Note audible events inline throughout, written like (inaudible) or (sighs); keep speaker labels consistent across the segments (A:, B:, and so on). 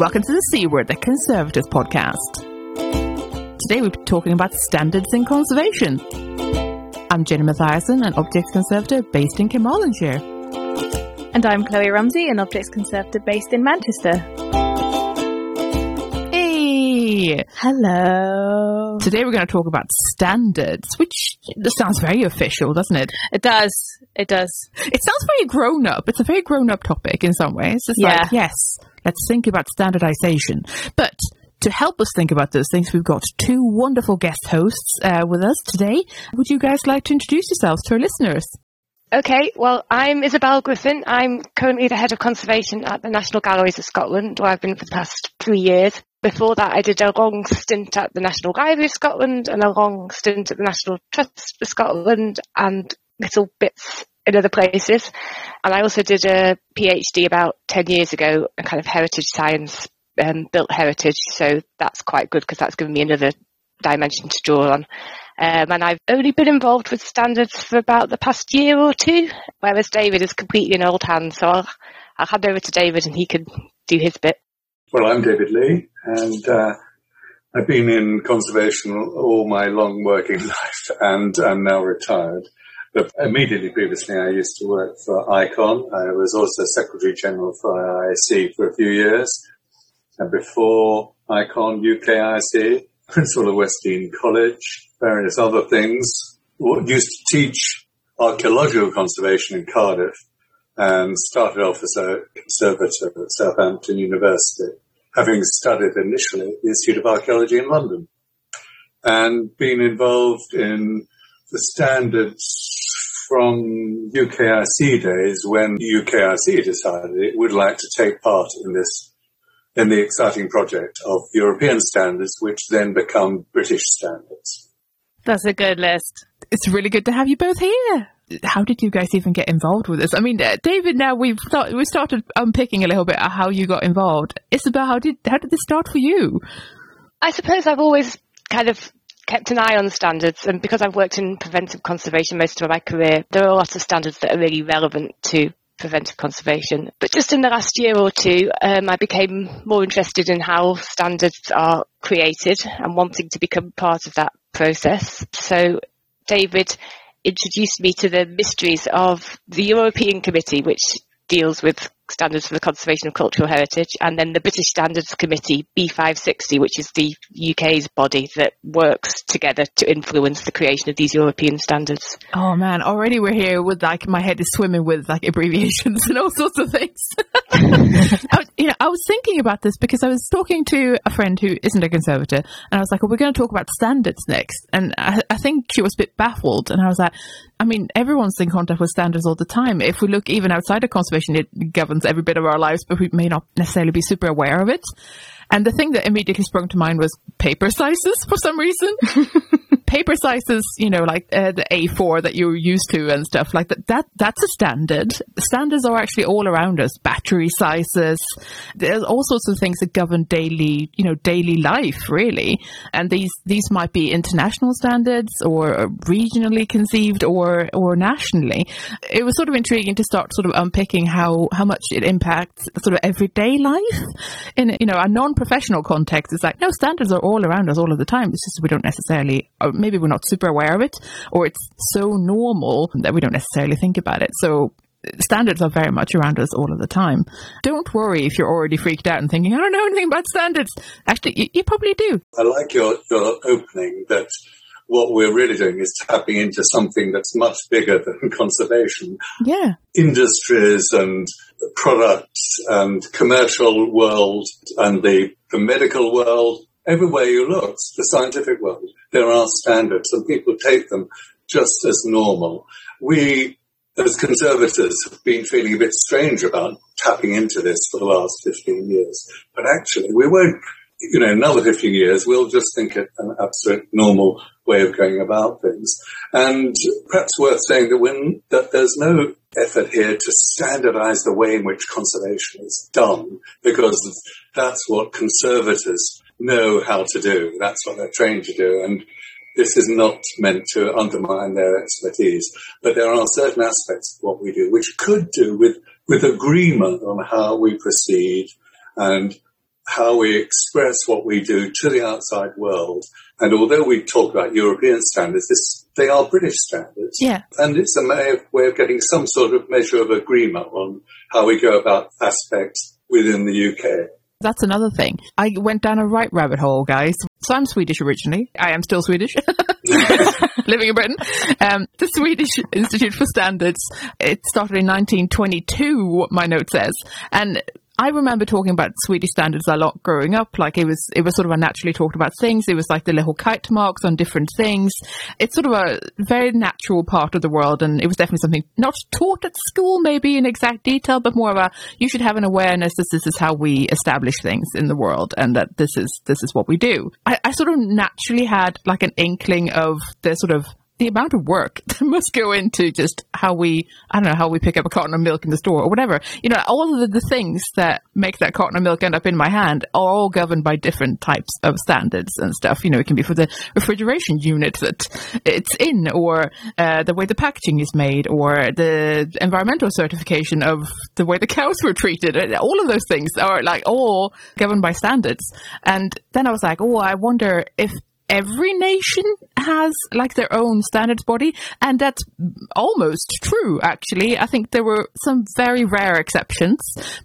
A: Welcome to the C Word, the Conservation Podcast. Today we're talking about standards in conservation. I'm Jenny Mathiasson, an objects conservator based in Carmarthenshire.
B: And I'm Kloe Rumsey, an objects conservator based in Manchester.
A: Hey!
B: Hello.
A: Today we're going to talk about standards, which sounds very official, doesn't it?
B: It does. It does.
A: It sounds very grown up. It's a very grown up topic in some ways. It's
B: Yeah.
A: like, yes, let's think about standardization. But to help us think about those things, we've got two wonderful guest hosts uh, with us today. Would you guys like to introduce yourselves to our listeners?
C: Okay, well, I'm Isobel Griffin. I'm currently the head of conservation at the National Galleries of Scotland, where I've been for the past three years. Before that, I did a long stint at the National Library of Scotland and a long stint at the National Trust for Scotland and little bits in other places. And I also did a PhD about 10 years ago, a kind of heritage science, um, built heritage. So that's quite good because that's given me another dimension to draw on. Um, and I've only been involved with standards for about the past year or two, whereas David is completely an old hand. So I'll, I'll hand over to David and he can do his bit.
D: Well, I'm David Leigh, and uh, I've been in conservation all my long working (laughs) life, and I'm now retired. But immediately previously, I used to work for ICON. I was also Secretary General for IIC for a few years, and before ICON, UKIC, Principal (laughs) of West Dean College, various other things. Used to teach archaeological conservation in Cardiff and started off as a conservator at Southampton University, having studied initially at the Institute of Archaeology in London and been involved in the standards from UKIC days when UKIC decided it would like to take part in this, in the exciting project of European standards, which then become British standards.
B: That's a good list.
A: It's really good to have you both here. How did you guys even get involved with this? I mean, uh, David. Now we've thought, we started unpicking a little bit how you got involved. Isobel, how did how did this start for you?
C: I suppose I've always kind of kept an eye on standards, and because I've worked in preventive conservation most of my career, there are a lot of standards that are really relevant to preventive conservation. But just in the last year or two, um, I became more interested in how standards are created and wanting to become part of that process. So David introduced me to the mysteries of the European Committee, which deals with standards for the conservation of cultural heritage, and then the British Standards Committee, B560, which is the UK's body that works together to influence the creation of these European standards.
A: Oh man, already we're here with like my head is swimming with like abbreviations (laughs) and all sorts of things. (laughs) I, you know, I was thinking about this because I was talking to a friend who isn't a conservator, and I was like, "Well, we're going to talk about standards next," and I, I think she was a bit baffled, and I was like, "I mean, everyone's in contact with standards all the time. If we look even outside of conservation, it governs every bit of our lives, but we may not necessarily be super aware of it." And the thing that immediately sprung to mind was paper sizes for some reason. (laughs) paper sizes, you know, like uh, the A4 that you're used to and stuff like that. That that's a standard. Standards are actually all around us. Battery sizes. There's all sorts of things that govern daily, you know, daily life really. And these these might be international standards or regionally conceived or or nationally. It was sort of intriguing to start sort of unpicking how how much it impacts sort of everyday life in you know a non-professional context. It's like no standards are all around us all of the time. It's just we don't necessarily or maybe we're not super aware of it, or it's so normal that we don't necessarily think about it. So standards are very much around us all of the time. Don't worry if you're already freaked out and thinking, I don't know anything about standards. Actually, you, you probably do.
D: I like your, your opening that what we're really doing is tapping into something that's much bigger than (laughs) conservation.
A: Yeah.
D: Industries and products and commercial world and the, the medical world, everywhere you look, the scientific world, there are standards and people take them just as normal. We, as conservators, have been feeling a bit strange about tapping into this for the last 15 years. But actually, we won't, you know, another 15 years, we'll just think it an absolute normal way of going about things. And perhaps worth saying that when, that there's no effort here to standardize the way in which conservation is done, because that's what conservators know how to do. That's what they're trained to do. And this is not meant to undermine their expertise, but there are certain aspects of what we do which could do with, with agreement on how we proceed and how we express what we do to the outside world. And although we talk about European standards, this, they are British standards.
A: Yeah.
D: And it's a way of, way of getting some sort of measure of agreement on how we go about aspects within the UK.
A: That's another thing. I went down a right rabbit hole, guys. So I'm Swedish originally. I am still Swedish, (laughs) living in Britain. Um, the Swedish Institute for Standards, it started in 1922, what my note says. And I remember talking about Swedish standards a lot growing up. Like it was, it was sort of a naturally talked about things. It was like the little kite marks on different things. It's sort of a very natural part of the world. And it was definitely something not taught at school, maybe in exact detail, but more of a, you should have an awareness that this is how we establish things in the world and that this is, this is what we do. I, I sort of naturally had like an inkling of the sort of the amount of work (laughs) that must go into just how we, I don't know, how we pick up a carton of milk in the store or whatever. You know, all of the, the things that make that carton of milk end up in my hand are all governed by different types of standards and stuff. You know, it can be for the refrigeration unit that it's in or uh, the way the packaging is made or the environmental certification of the way the cows were treated. All of those things are like all governed by standards. And then I was like, oh, I wonder if every nation has like their own standards body, and that's almost true. Actually, I think there were some very rare exceptions,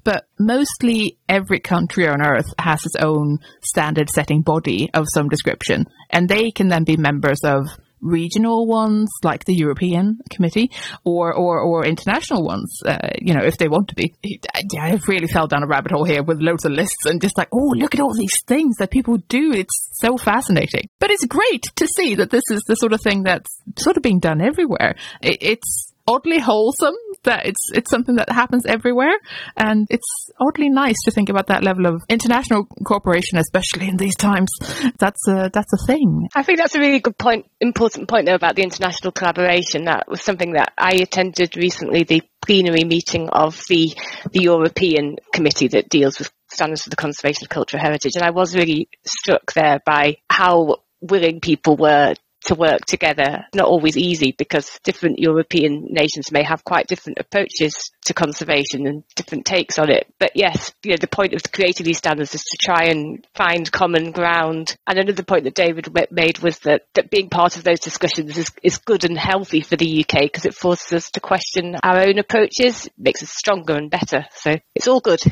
A: but mostly every country on earth has its own standard setting body of some description, and they can then be members of regional ones like the European Committee or or, or international ones, uh, you know, if they want to be. Yeah, I really fell down a rabbit hole here with loads of lists and just like, oh, look at all these things that people do. It's so fascinating. But it's great to see that this is the sort of thing that's sort of being done everywhere. It, it's oddly wholesome that it's it's something that happens everywhere. And it's oddly nice to think about that level of international cooperation especially in these times. That's a that's a thing.
C: I think that's a really good point important point though about the international collaboration. That was something that I attended recently the plenary meeting of the the European committee that deals with standards for the conservation of cultural heritage. And I was really struck there by how willing people were to work together. Not always easy because different European nations may have quite different approaches to conservation and different takes on it. But yes, you know, the point of creating these standards is to try and find common ground. And another point that David made was that, that being part of those discussions is, is good and healthy for the UK because it forces us to question our own approaches, makes us stronger and better. So it's all good. (laughs)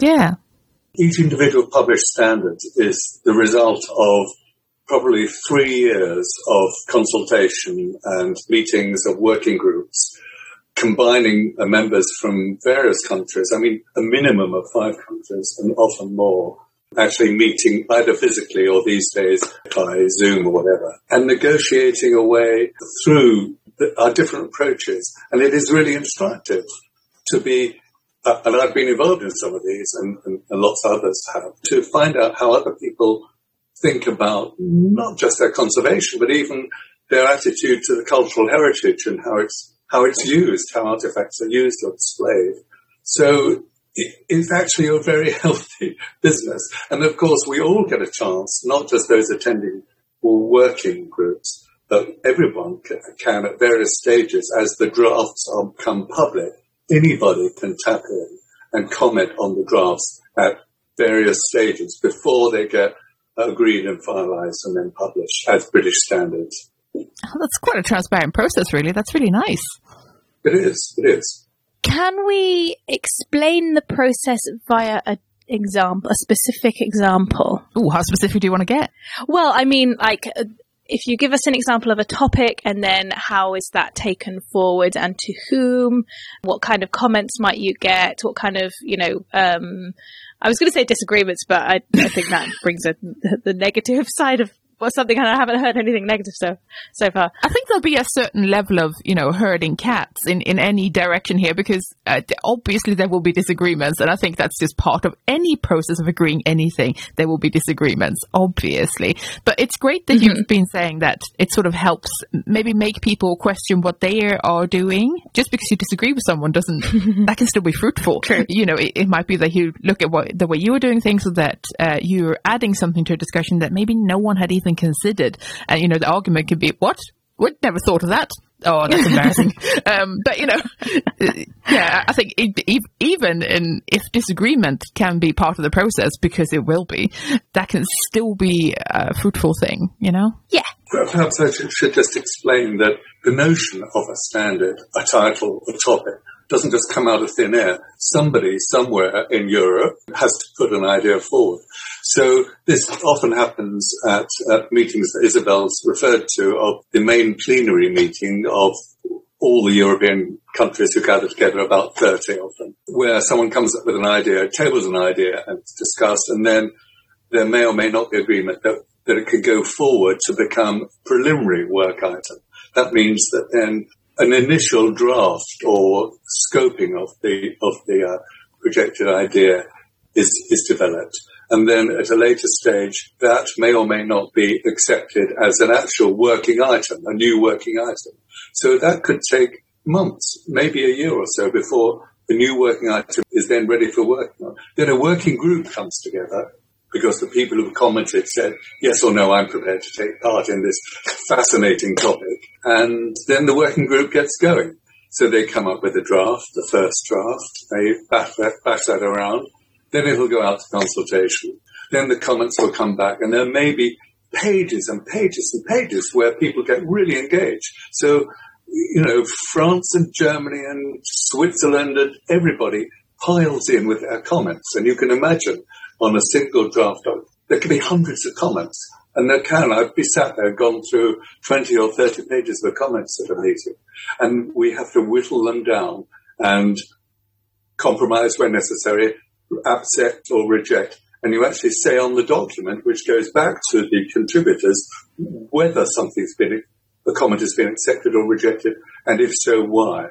A: Yeah.
D: Each individual published standard is the result of probably three years of consultation and meetings of working groups combining members from various countries. I mean, a minimum of five countries and often more actually meeting either physically or these days by Zoom or whatever and negotiating a way through the, our different approaches. And it is really instructive to be uh, and I've been involved in some of these and, and, and lots of others have, to find out how other people think about not just their conservation, but even their attitude to the cultural heritage and how it's how it's used, how artifacts are used or displayed. So it's actually a very (laughs) healthy business. And of course, we all get a chance, not just those attending or working groups, but everyone can at various stages as the drafts become public. Anybody can tap in and comment on the drafts at various stages before they get agreed and finalised and then published as British standards.
A: Oh, that's quite a transparent process, really. That's really nice.
D: It is. It is.
B: Can we explain the process via a example, a specific example?
A: Oh, how specific do you want to get?
B: Well, I mean, like, uh, if you give us an example of a topic and then how is that taken forward and to whom, what kind of comments might you get, what kind of, you know, um, I was going to say disagreements, but I, I think that brings a, (laughs) the negative side of or something, and I haven't heard anything negative so so far.
A: I think there'll be a certain level of you know herding cats in in any direction here because uh, obviously there will be disagreements, and I think that's just part of any process of agreeing anything. There will be disagreements, obviously, but it's great that mm-hmm. you've been saying that it sort of helps maybe make people question what they are doing. Just because you disagree with someone doesn't (laughs) that can still be fruitful.
B: True.
A: You know, it, it, might be that you look at what the way you were doing things, so that uh, you're adding something to a discussion that maybe no one had even considered. And, you know, the argument could be, what? We'd never thought of that. Oh, that's embarrassing. (laughs) um, but you know, (laughs) yeah, I think even in if disagreement can be part of the process because it will be, that can still be a fruitful thing. You know?
B: Yeah.
D: Perhaps I should just explain that the notion of a standard, a title, a topic doesn't just come out of thin air. Somebody somewhere in Europe has to put an idea forward. So this often happens at, at meetings that Isobel's referred to of the main plenary meeting of all the European countries who gather together, about 30 of them, where someone comes up with an idea, tables an idea and it's discussed, and then there may or may not be agreement that, that it could go forward to become preliminary work item. That means that then an initial draft or scoping of the of the uh, projected idea is is developed, and then at a later stage, that may or may not be accepted as an actual working item, a new working item. So that could take months, maybe a year or so, before the new working item is then ready for working on. Then a working group comes together because the people who've commented said, yes or no, I'm prepared to take part in this fascinating topic. And then the working group gets going. So they come up with a draft, the first draft, they bash bash that around, then it'll go out to consultation. Then the comments will come back and there may be pages and pages and pages where people get really engaged. So, you know, France and Germany and Switzerland and everybody piles in with their comments. And you can imagine on a single draft there can be hundreds of comments. And there can, I'd be sat there, gone through 20 or 30 pages of comments at a meeting. And we have to whittle them down and compromise where necessary, accept or reject. And you actually say on the document, which goes back to the contributors, whether something's been, the comment has been accepted or rejected, and if so, why.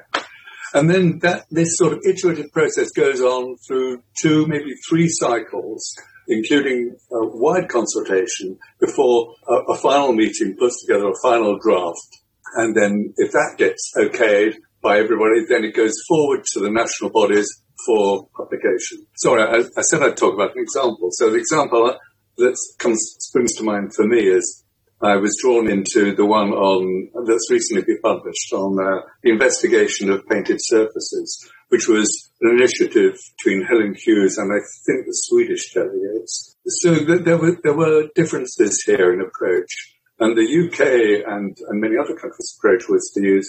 D: And then that, this sort of iterative process goes on through two, maybe three cycles, including a wide consultation before a, a final meeting puts together a final draft. And then if that gets okayed by everybody, then it goes forward to the national bodies for publication. Sorry, I, I said I'd talk about an example. So the example that comes springs to mind for me is I was drawn into the one on that's recently been published on uh, the investigation of painted surfaces, which was an initiative between Helen Hughes and I think the Swedish delegates. So th- there were there were differences here in approach, and the UK and and many other countries' approach was to use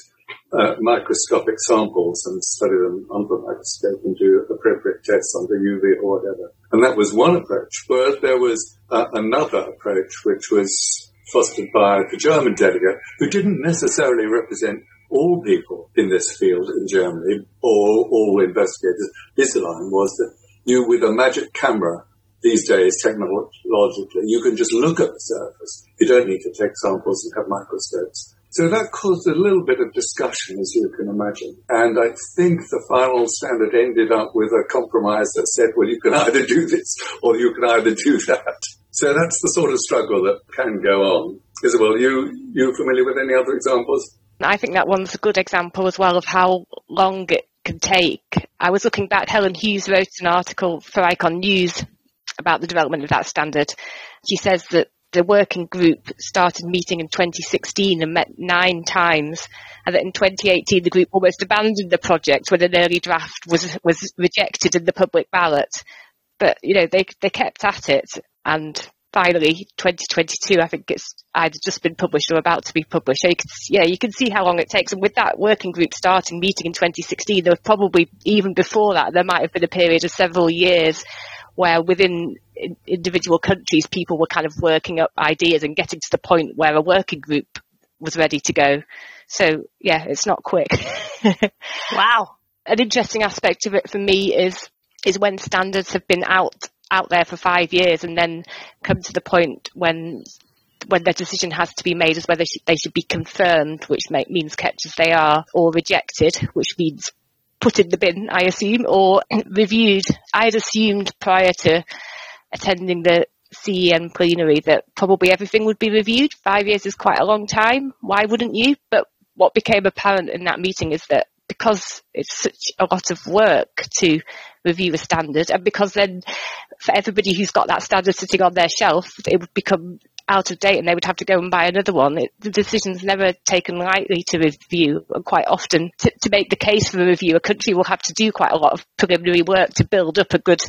D: uh, microscopic samples and study them under a microscope and do appropriate tests under UV or whatever. And that was one approach. But there was uh, another approach, which was fostered by the German delegate, who didn't necessarily represent all people in this field in Germany or all investigators. His line was that you, with a magic camera, these days, technologically, you can just look at the surface. You don't need to take samples and have microscopes. So that caused a little bit of discussion, as you can imagine. And I think the final standard ended up with a compromise that said, well, you can either do this or you can either do that. So that's the sort of struggle that can go on. Isobel, you you familiar with any other examples?
C: I think that one's a good example as well of how long it can take. I was looking back, Helen Hughes wrote an article for Icon News about the development of that standard. She says that the working group started meeting in 2016 and met nine times, and that in 2018 the group almost abandoned the project when an early draft was was rejected in the public ballot. But you know they they kept at it, and finally 2022 i think it's either just been published or about to be published. So you can yeah you can see how long it takes. And with that working group starting meeting in 2016 there was probably even before that there might have been a period of several years where within individual countries people were kind of working up ideas and getting to the point where a working group was ready to go. So yeah it's not quick. (laughs)
B: Wow.
C: An interesting aspect of it for me is is when standards have been out out there for five years and then come to the point when when their decision has to be made as whether they should be confirmed, which may, means kept as they are, or rejected, which means put in the bin, I assume, or (clears throat) reviewed. I had assumed prior to attending the CEN plenary that probably everything would be reviewed. Five years is quite a long time. Why wouldn't you? But what became apparent in that meeting is that because it's such a lot of work to review a standard and because then for everybody who's got that standard sitting on their shelf, it would become out of date and they would have to go and buy another one. It, the decision's never taken lightly to review. and Quite often, to, to make the case for a review, a country will have to do quite a lot of preliminary work to build up a good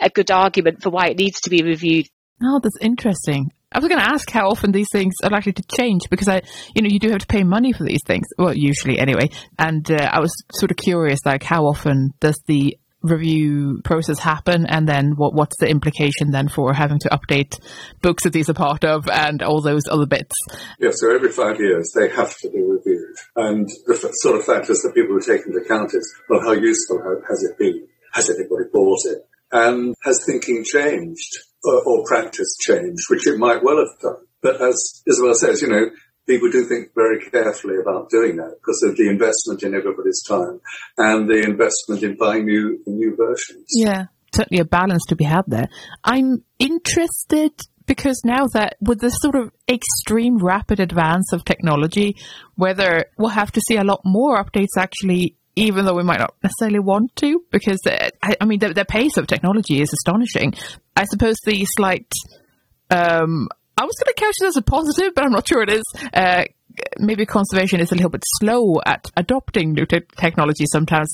C: a good argument for why it needs to be reviewed.
A: Oh, that's interesting. I was going to ask how often these things are likely to change because I, you know, you do have to pay money for these things. Well, usually anyway. And uh, I was sort of curious, like, how often does the review process happen and then what what's the implication then for having to update books that these are part of and all those other bits
D: yeah so every five years they have to be reviewed and the f- sort of factors that people would take into account is well how useful has it been has anybody bought it and has thinking changed or, or practice changed which it might well have done but as Isobel says you know people do think very carefully about doing that because of the investment in everybody's time and the investment in buying new new versions.
A: Yeah, certainly a balance to be had there. I'm interested because now that with this sort of extreme rapid advance of technology, whether we'll have to see a lot more updates actually. Even though we might not necessarily want to, because I, I mean the, the pace of technology is astonishing. I suppose the slight um, I was going to couch it as a positive, but I'm not sure it is. Uh, maybe conservation is a little bit slow at adopting new te- technology sometimes,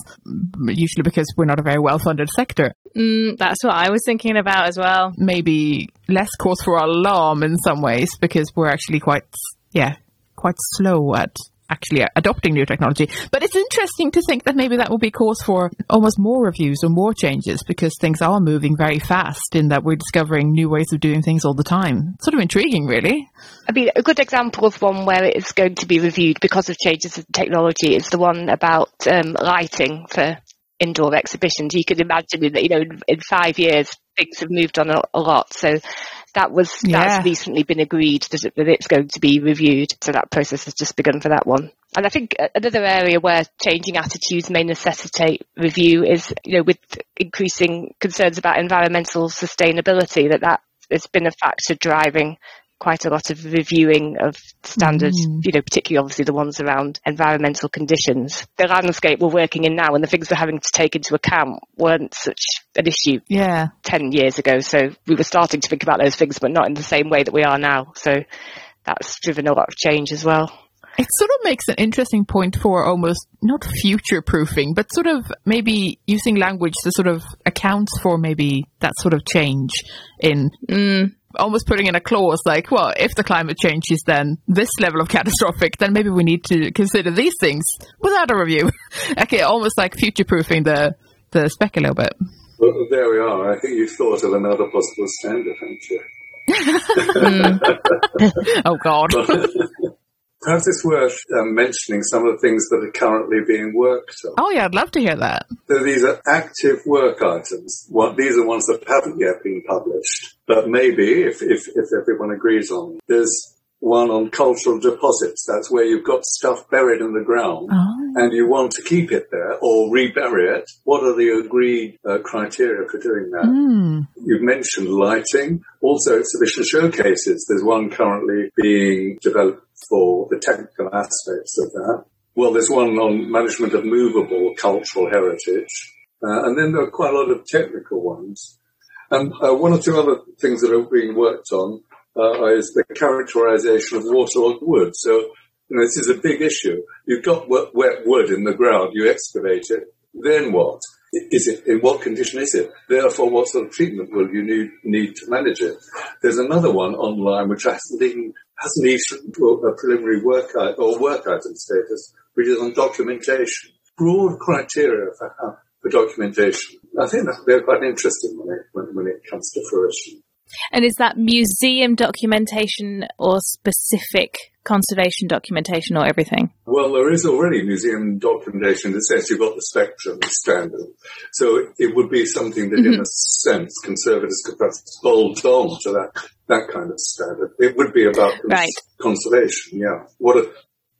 A: usually because we're not a very well funded sector.
B: Mm, that's what I was thinking about as well.
A: Maybe less cause for alarm in some ways because we're actually quite, yeah, quite slow at actually adopting new technology. But it's interesting to think that maybe that will be cause for almost more reviews or more changes because things are moving very fast in that we're discovering new ways of doing things all the time. Sort of intriguing, really.
C: I mean, a good example of one where it is going to be reviewed because of changes in technology is the one about um, lighting for indoor exhibitions. You can imagine that, you know, in, five years, things have moved on a, a lot. So that was
A: Yeah.
C: that's recently been agreed that, it, that it's going to be reviewed. So that process has just begun for that one. And I think uh, another area where changing attitudes may necessitate review is, you know, with increasing concerns about environmental sustainability, that that has been a factor driving quite a lot of reviewing of standards, mm. you know, particularly obviously the ones around environmental conditions. The landscape we're working in now and the things we're having to take into account weren't such an issue
A: Yeah.
C: 10 years ago. So we were starting to think about those things, but not in the same way that we are now. So that's driven a lot of change as well.
A: It sort of makes an interesting point for almost not future proofing, but sort of maybe using language to sort of accounts for maybe that sort of change in mm. Almost putting in a clause like, well, if the climate changes then this level of catastrophic, then maybe we need to consider these things without a review. (laughs) okay, almost like future proofing the, the spec a little bit.
D: Well, there we are. I think you've thought of another possible standard, haven't you? (laughs)
A: Oh God. (laughs)
D: Perhaps it's worth um, mentioning some of the things that are currently being worked on.
A: oh yeah, I'd love to hear that.
D: So these are active work items. What, these are ones that haven't yet been published, but maybe if, if, if everyone agrees on. There's one on cultural deposits. That's where you've got stuff buried in the ground
A: Oh.
D: and you want to keep it there or rebury it. What are the agreed uh, criteria for doing that?
A: Hmm.
D: You've mentioned lighting, also exhibition showcases. There's one currently being developed for the technical aspects of that. Well, there's one on management of movable cultural heritage. Uh, and then there are quite a lot of technical ones. And uh, one or two other things that are being worked on uh, is the characterization of waterlogged wood. So, you know, this is a big issue. You've got wet, wet wood in the ground, you excavate it, then what? Is it, in what condition is it? Therefore, what sort of treatment will you need, need to manage it? There's another one online which hasn't even, hasn't even a preliminary work i- or work item status, which is on documentation. Broad criteria for for documentation. I think that they're quite interesting when eh, it, when, when it comes to fruition.
B: And is that museum documentation or specific conservation documentation or everything?
D: Well, there is already museum documentation that says you've got the spectrum standard. So it would be something that, in mm-hmm. a sense, conservators could perhaps bolt on to that, that kind of standard. It would be about
B: Right.
D: conservation, yeah. What a,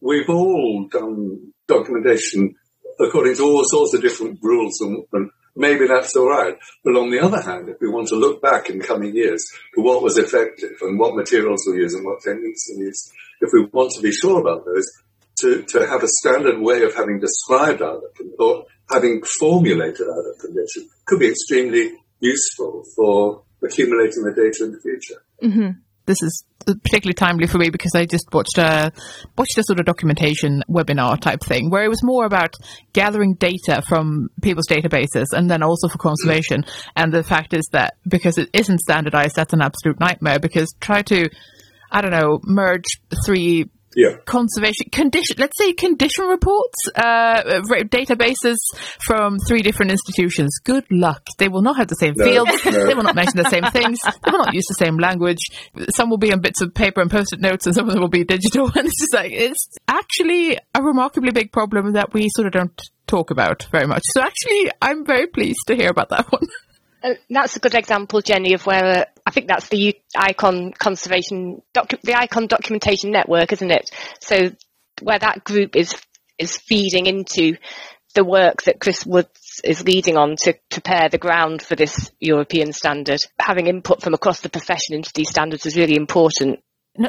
D: we've all done documentation according to all sorts of different rules and, and maybe that's all right. But on the other hand, if we want to look back in coming years to what was effective and what materials were used and what techniques were used, if we want to be sure about those, to, to have a standard way of having described out or having formulated out condition could be extremely useful for accumulating the data in the future. Mm-hmm.
A: This is particularly timely for me because I just watched a watched a sort of documentation webinar type thing where it was more about gathering data from people's databases and then also for conservation. And the fact is that because it isn't standardized, that's an absolute nightmare because try to I don't know, merge three
D: Yeah.
A: conservation condition let's say condition reports uh, databases from three different institutions. Good luck. They will not have the same
D: No,
A: fields. (laughs)
D: No.
A: they will not mention the same things. (laughs) They will not use the same language. Some will be on bits of paper and post-it notes and some of them will be digital. (laughs) And it's just like it's actually a remarkably big problem that we sort of don't talk about very much. So actually i'm very pleased to hear about that one
C: Uh, that's a good example, Jenny, of where uh, I think that's the Icon Conservation, docu- the Icon Documentation Network, isn't it? So where that group is is feeding into the work that Chris Woods is leading on to prepare the ground for this European standard. Having input from across the profession into these standards is really important.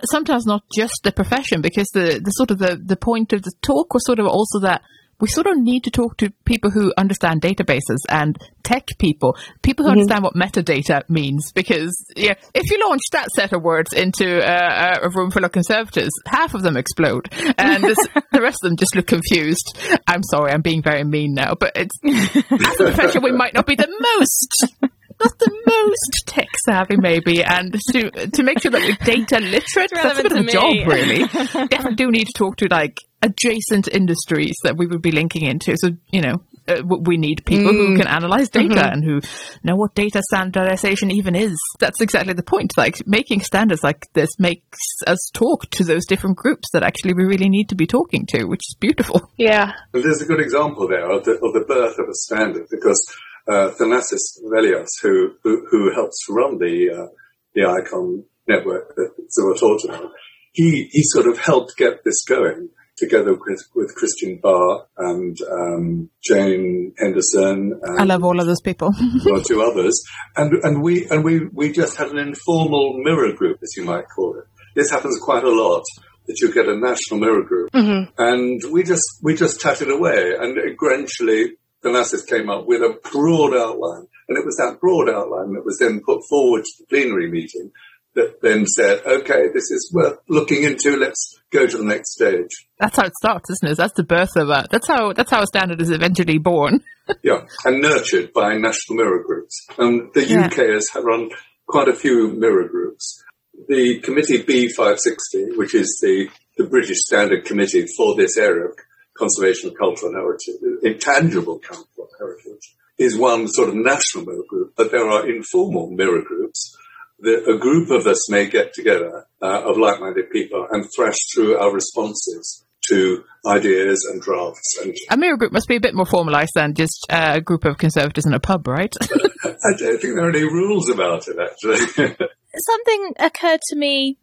A: sometimes not just the profession because the, the sort of the, the point of the talk was sort of also that we sort of need to talk to people who understand databases and tech people, people who understand what metadata means. Because yeah, if you launch that set of words into uh, a room full of conservatives, half of them explode, and this, (laughs) the rest of them just look confused. I'm sorry, I'm being very mean now, but it's a profession we might not be the most not the most tech savvy, maybe, and to to make sure that we're data literate. That's a bit of a job, really. (laughs) Definitely do need to talk to like adjacent industries that we would be linking into. So you know. Uh, we need people who can analyze data and who know what data standardization even is. That's exactly the point. Like making standards like this makes us talk to those different groups that actually we really need to be talking to, which is beautiful.
C: Yeah.
D: And there's a good example there of the, of the birth of a standard because uh, Thanasis Velios, who, who who helps run the uh, the Icon network that Zilla talked about, he he sort of helped get this going together with, with Christian Barr and um, Jane Henderson and
A: I love all of those people. (laughs)
D: or two others, and and we and we we just had an informal mirror group, as you might call it. This happens quite a lot that you get a national mirror group, and we just we just tatted away, and eventually the Thanasis came up with a broad outline, and it was that broad outline that was then put forward to the plenary meeting. That then said, okay, this is worth looking into. Let's go to the next stage.
A: that's how it starts, isn't it? That's the birth of a. That's how that's how a standard is eventually born. (laughs)
D: Yeah, and nurtured by national mirror groups. And the
A: Yeah.
D: UK has run quite a few mirror groups. The committee B560, which is the, the British Standard Committee for this area of conservation of cultural heritage, intangible cultural heritage, is one sort of national mirror group, but there are informal mirror groups. That a group of us may get together uh, of like-minded people and thrash through our responses to ideas and drafts and
A: A mirror group must be a bit more formalized than just uh, a group of conservatives in a pub, right? (laughs)
D: I don't think there are any rules about it, actually. (laughs)
B: something occurred to me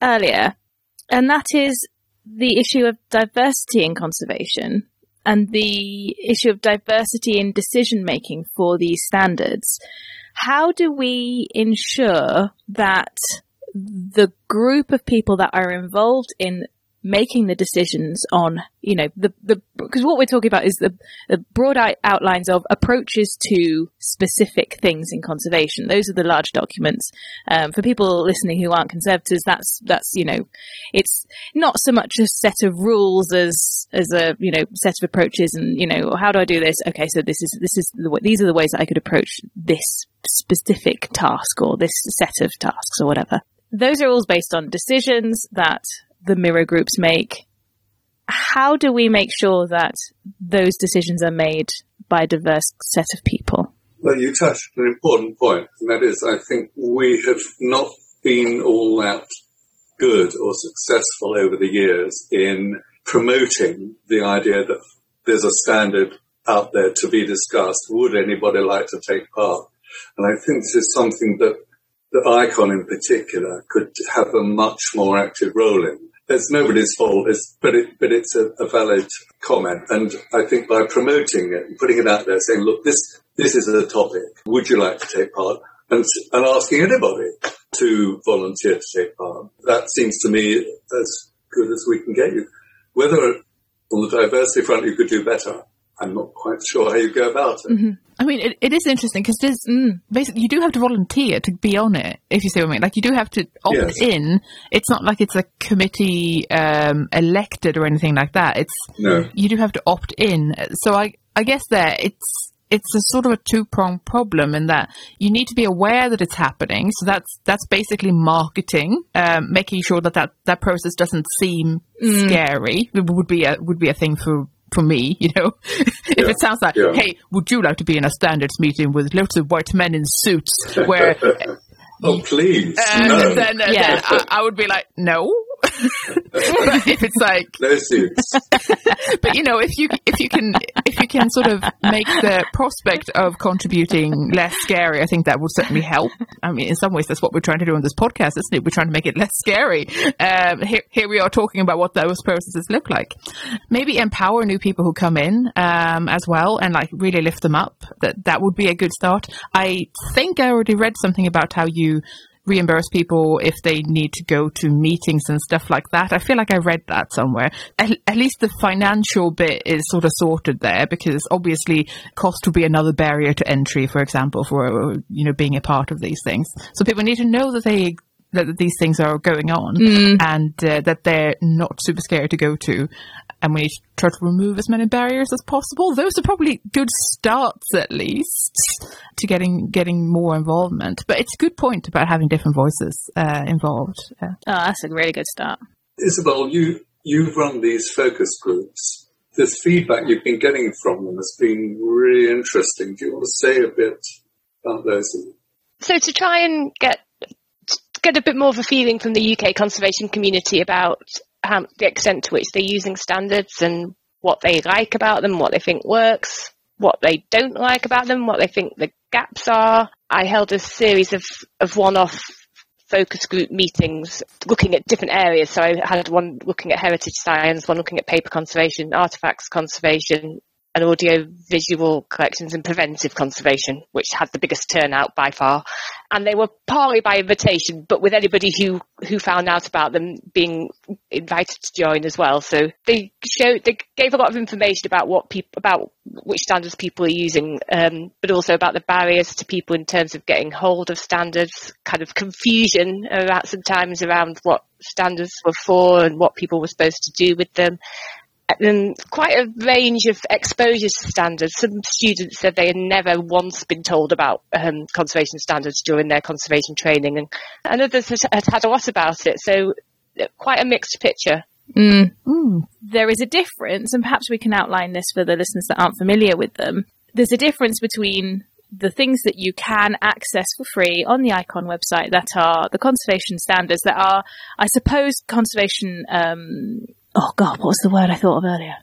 B: earlier, and that is the issue of diversity in conservation and the issue of diversity in decision making for these standards. How do we ensure that the group of people that are involved in making the decisions on, you know, the, the, because what we're talking about is the, the broad outlines of approaches to specific things in conservation. Those are the large documents. Um, for people listening who aren't conservators, that's, that's, you know, it's not so much a set of rules as, as a, you know, set of approaches and, you know, how do I do this? Okay. So this is, this is the, these are the ways that I could approach this specific task or this set of tasks or whatever. Those are all based on decisions that the mirror groups make. How do we make sure that those decisions are made by a diverse set of people?
D: Well, you touched an important point, and that is, I think we have not been all that good or successful over the years in promoting the idea that there's a standard out there to be discussed. Would anybody like to take part? And I think this is something that the ICON in particular could have a much more active role in. It's nobody's fault, it's, but it, but it's a, a valid comment. And I think by promoting it and putting it out there, saying, look, this, this is a topic. Would you like to take part? And, and asking anybody to volunteer to take part. That seems to me as good as we can get you. Whether on the diversity front you could do better, I'm not quite (laughs) sure how you go about it.
A: Mm-hmm. I mean, it, it is interesting because there's mm, basically you do have to volunteer to be on it. If you see what I mean, like you do have to opt yes. in. It's not like it's a committee um, elected or anything like that. It's
D: no.
A: you do have to opt in. So I I guess there it's it's a sort of a two pronged problem in that you need to be aware that it's happening. So that's that's basically marketing, um, making sure that, that that process doesn't seem mm. scary. It would be a would be a thing for for me, you know. (laughs) if yeah. it sounds like, yeah. hey, would you like to be in a standards meeting with lots of white men in suits where (laughs)
D: Oh, please. (laughs)
A: Uh, no. Then, uh, yeah. then I, I, would be like, no. (laughs) but if it's like
D: no suits. (laughs)
A: but you know, if you if you can if you can sort of make the prospect of contributing less scary, I think that would certainly help. I mean, in some ways, that's what we're trying to do on this podcast, isn't it? We're trying to make it less scary. Um, here, here we are talking about what those processes look like. Maybe empower new people who come in um, as well, and like really lift them up. That that would be a good start. I think I already read something about how you reimburse people if they need to go to meetings and stuff like that. I feel like I read that somewhere. At, at, least the financial bit is sort of sorted there because obviously cost would be another barrier to entry, for example, for you know being a part of these things. So people need to know that they that these things are going on mm. and uh, that they're not super scared to go to and we need to try to remove as many barriers as possible. Those are probably good starts, at least, to getting getting more involvement. But it's a good point about having different voices uh, involved.
B: Yeah. Oh, that's a really good start.
D: Isobel, you you've run these focus groups. The feedback you've been getting from them has been really interesting. Do you want to say a bit about those?
C: So to try and get get a bit more of a feeling from the UK conservation community about how, the extent to which they're using standards and what they like about them, what they think works, what they don't like about them, what they think the gaps are. I held a series of, of one-off focus group meetings looking at different areas. So I had one looking at heritage science, one looking at paper conservation, artifacts conservation, and audio visual collections and preventive conservation, which had the biggest turnout by far. And they were partly by invitation, but with anybody who, who found out about them being invited to join as well. So they showed, they gave a lot of information about what people, about which standards people are using, um, but also about the barriers to people in terms of getting hold of standards, kind of confusion about sometimes around what standards were for and what people were supposed to do with them um, quite a range of exposure standards. Some students said they had never once been told about um, conservation standards during their conservation training, and, and others had, had a lot about it. So, uh, quite a mixed picture.
B: Mm. Mm. There is a difference, and perhaps we can outline this for the listeners that aren't familiar with them. There's a difference between the things that you can access for free on the ICON website that are the conservation standards that are, I suppose, conservation um, oh god, what was the word I thought of earlier?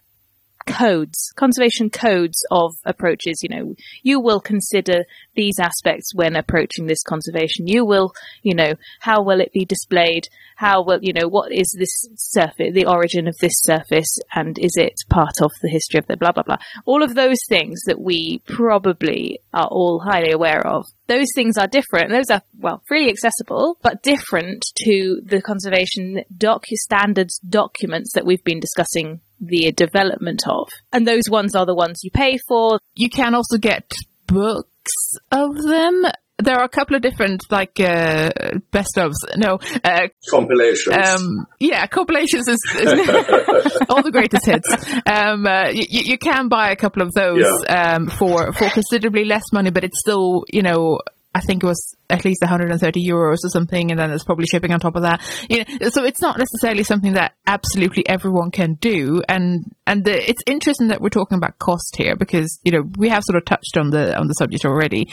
B: Codes, conservation codes of approaches. You know, you will consider these aspects when approaching this conservation. You will, you know, how will it be displayed? How will, you know, what is this surface, the origin of this surface, and is it part of the history of the blah, blah, blah? All of those things that we probably are all highly aware of those things are different. Those are, well, freely accessible, but different to the conservation doc standards documents that we've been discussing the development of. And those ones are the ones you pay for.
A: You can also get books of them there are a couple of different like uh, best ofs. No
D: uh, compilations.
A: Um, yeah, compilations is, is (laughs) all the greatest hits. Um, uh, you, you, can buy a couple of those yeah. um, for for considerably less money, but it's still you know I think it was at least 130 euros or something, and then there's probably shipping on top of that. You know, so it's not necessarily something that absolutely everyone can do, and and the, it's interesting that we're talking about cost here because you know we have sort of touched on the on the subject already.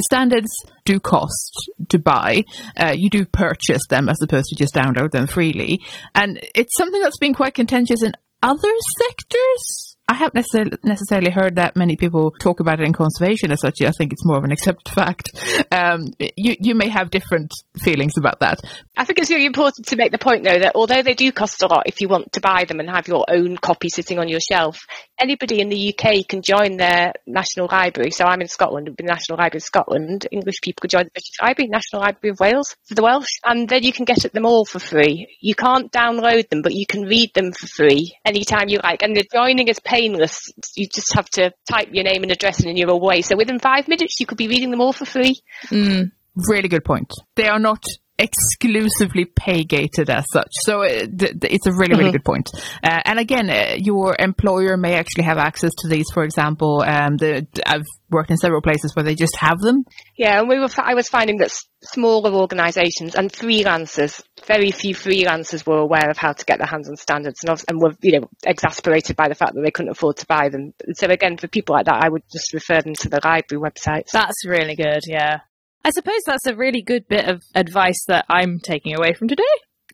A: Standards do cost to buy. Uh, you do purchase them as opposed to just download them freely, and it's something that's been quite contentious in other sectors I haven't necessarily heard that many people talk about it in conservation as such. I think it's more of an accepted (laughs) fact. Um, you, you may have different feelings about that.
C: I think it's really important to make the point, though, that although they do cost a lot if you want to buy them and have your own copy sitting on your shelf, anybody in the UK can join their National Library. So I'm in Scotland, the National Library of Scotland. English people could join the British Library, National Library of Wales for the Welsh, and then you can get at them all for free. You can't download them, but you can read them for free anytime you like. And the joining is painless. You just have to type your name and address and you're away. So within five minutes, you could be reading them all for free.
A: Mm, really good point. They are not exclusively pay gated as such. So it, uh, it's a really, really mm-hmm. good point. Uh, and again, uh, your employer may actually have access to these. For example, um, the, I've worked in several places where they just have them.
C: Yeah, and we were. I was finding that smaller organisations and freelancers, very few freelancers were aware of how to get their hands on standards, and, and were you know exasperated by the fact that they couldn't afford to buy them. So again, for people like that, I would just refer them to the library websites.
B: That's really good. Yeah. I suppose that's a really good bit of advice that I'm taking away from today.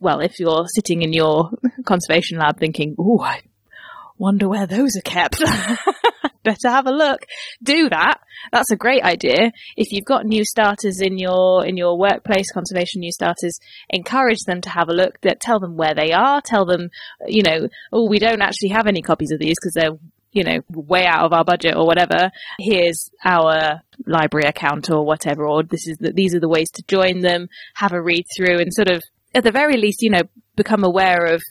B: Well, if you're sitting in your conservation lab thinking, "Oh, I wonder where those are kept," (laughs) better have a look. Do that. That's a great idea. If you've got new starters in your in your workplace, conservation new starters, encourage them to have a look. Tell them where they are. Tell them, you know, oh, we don't actually have any copies of these because they're you know, way out of our budget or whatever, here's our library account or whatever, or this is the, these are the ways to join them, have a read through and sort of, at the very least, you know, become aware of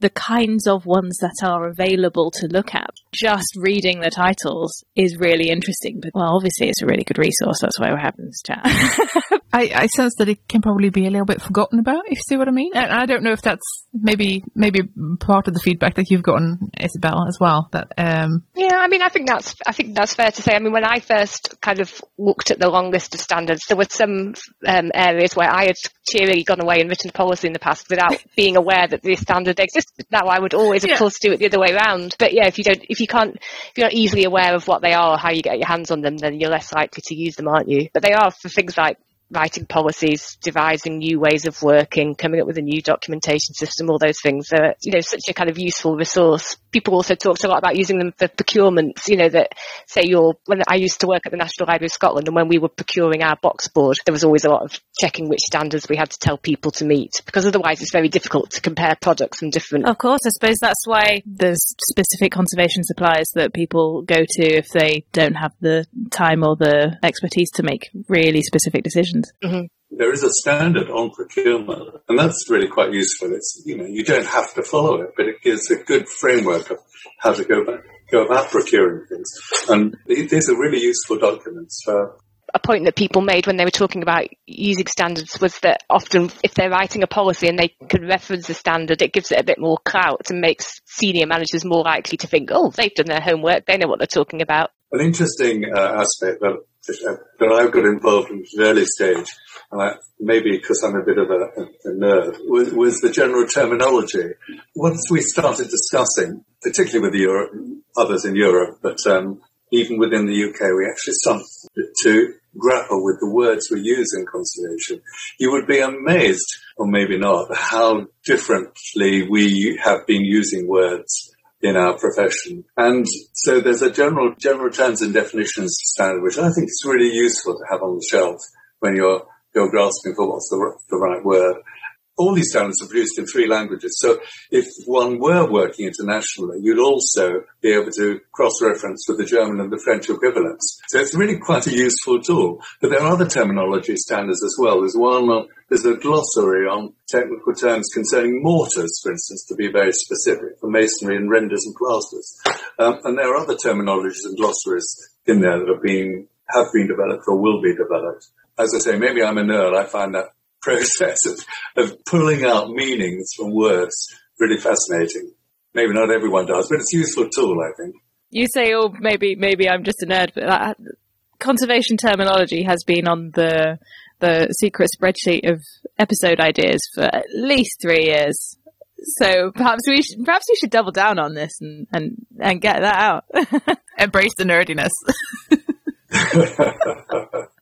B: the kinds of ones that are available to look at. Just reading the titles is really interesting, but well, obviously it's a really good resource. That's why we're having this chat. (laughs)
A: I, I sense that it can probably be a little bit forgotten about, if you see what I mean. And I don't know if that's maybe maybe part of the feedback that you've gotten, Isobel, as well. That um...
C: yeah, I mean, I think that's I think that's fair to say. I mean, when I first kind of looked at the long list of standards, there were some um, areas where I had cheerily gone away and written policy in the past without being aware that the standard existed now I would always, of yeah. course, do it the other way around. But yeah, if you don't, if you can't, if you're not easily aware of what they are or how you get your hands on them, then you're less likely to use them, aren't you? But they are for things like writing policies, devising new ways of working, coming up with a new documentation system, all those things are, you know, such a kind of useful resource. People also talked a lot about using them for procurements, you know, that say you're, when I used to work at the National Library of Scotland and when we were procuring our box board, there was always a lot of checking which standards we had to tell people to meet because otherwise it's very difficult to compare products from different.
B: Of course, I suppose that's why there's specific conservation suppliers that people go to if they don't have the time or the expertise to make really specific decisions.
D: Mm-hmm. There is a standard on procurement, and that's really quite useful. It's you know you don't have to follow it, but it gives a good framework of how to go back, go about procuring things. And these are really useful documents for
C: a point that people made when they were talking about using standards was that often if they're writing a policy and they can reference a standard, it gives it a bit more clout and makes senior managers more likely to think, oh, they've done their homework, they know what they're talking about.
D: An interesting uh, aspect that that I got involved in at an early stage, I, maybe because I'm a bit of a, a nerd, was, was, the general terminology. Once we started discussing, particularly with the Euro, others in Europe, but um, even within the UK, we actually started to grapple with the words we use in conservation. You would be amazed, or maybe not, how differently we have been using words in our profession. And so there's a general, general terms and definitions standard, which I think is really useful to have on the shelf when you're, you're grasping for what's the, the right word all these standards are produced in three languages. So if one were working internationally, you'd also be able to cross-reference with the German and the French equivalents. So it's really quite a useful tool. But there are other terminology standards as well. There's one, on, there's a glossary on technical terms concerning mortars, for instance, to be very specific, for masonry and renders and plasters. Um, and there are other terminologies and glossaries in there that have been, have been developed or will be developed. As I say, maybe I'm a nerd. I find that process of, of pulling out meanings from words really fascinating. Maybe not everyone does, but it's a useful tool, I think.
B: You say, oh, maybe maybe I'm just a nerd, but that, conservation terminology has been on the the secret spreadsheet of episode ideas for at least three years. So perhaps we should, perhaps we should double down on this and and, and get that out. (laughs)
A: Embrace the nerdiness. (laughs) (laughs)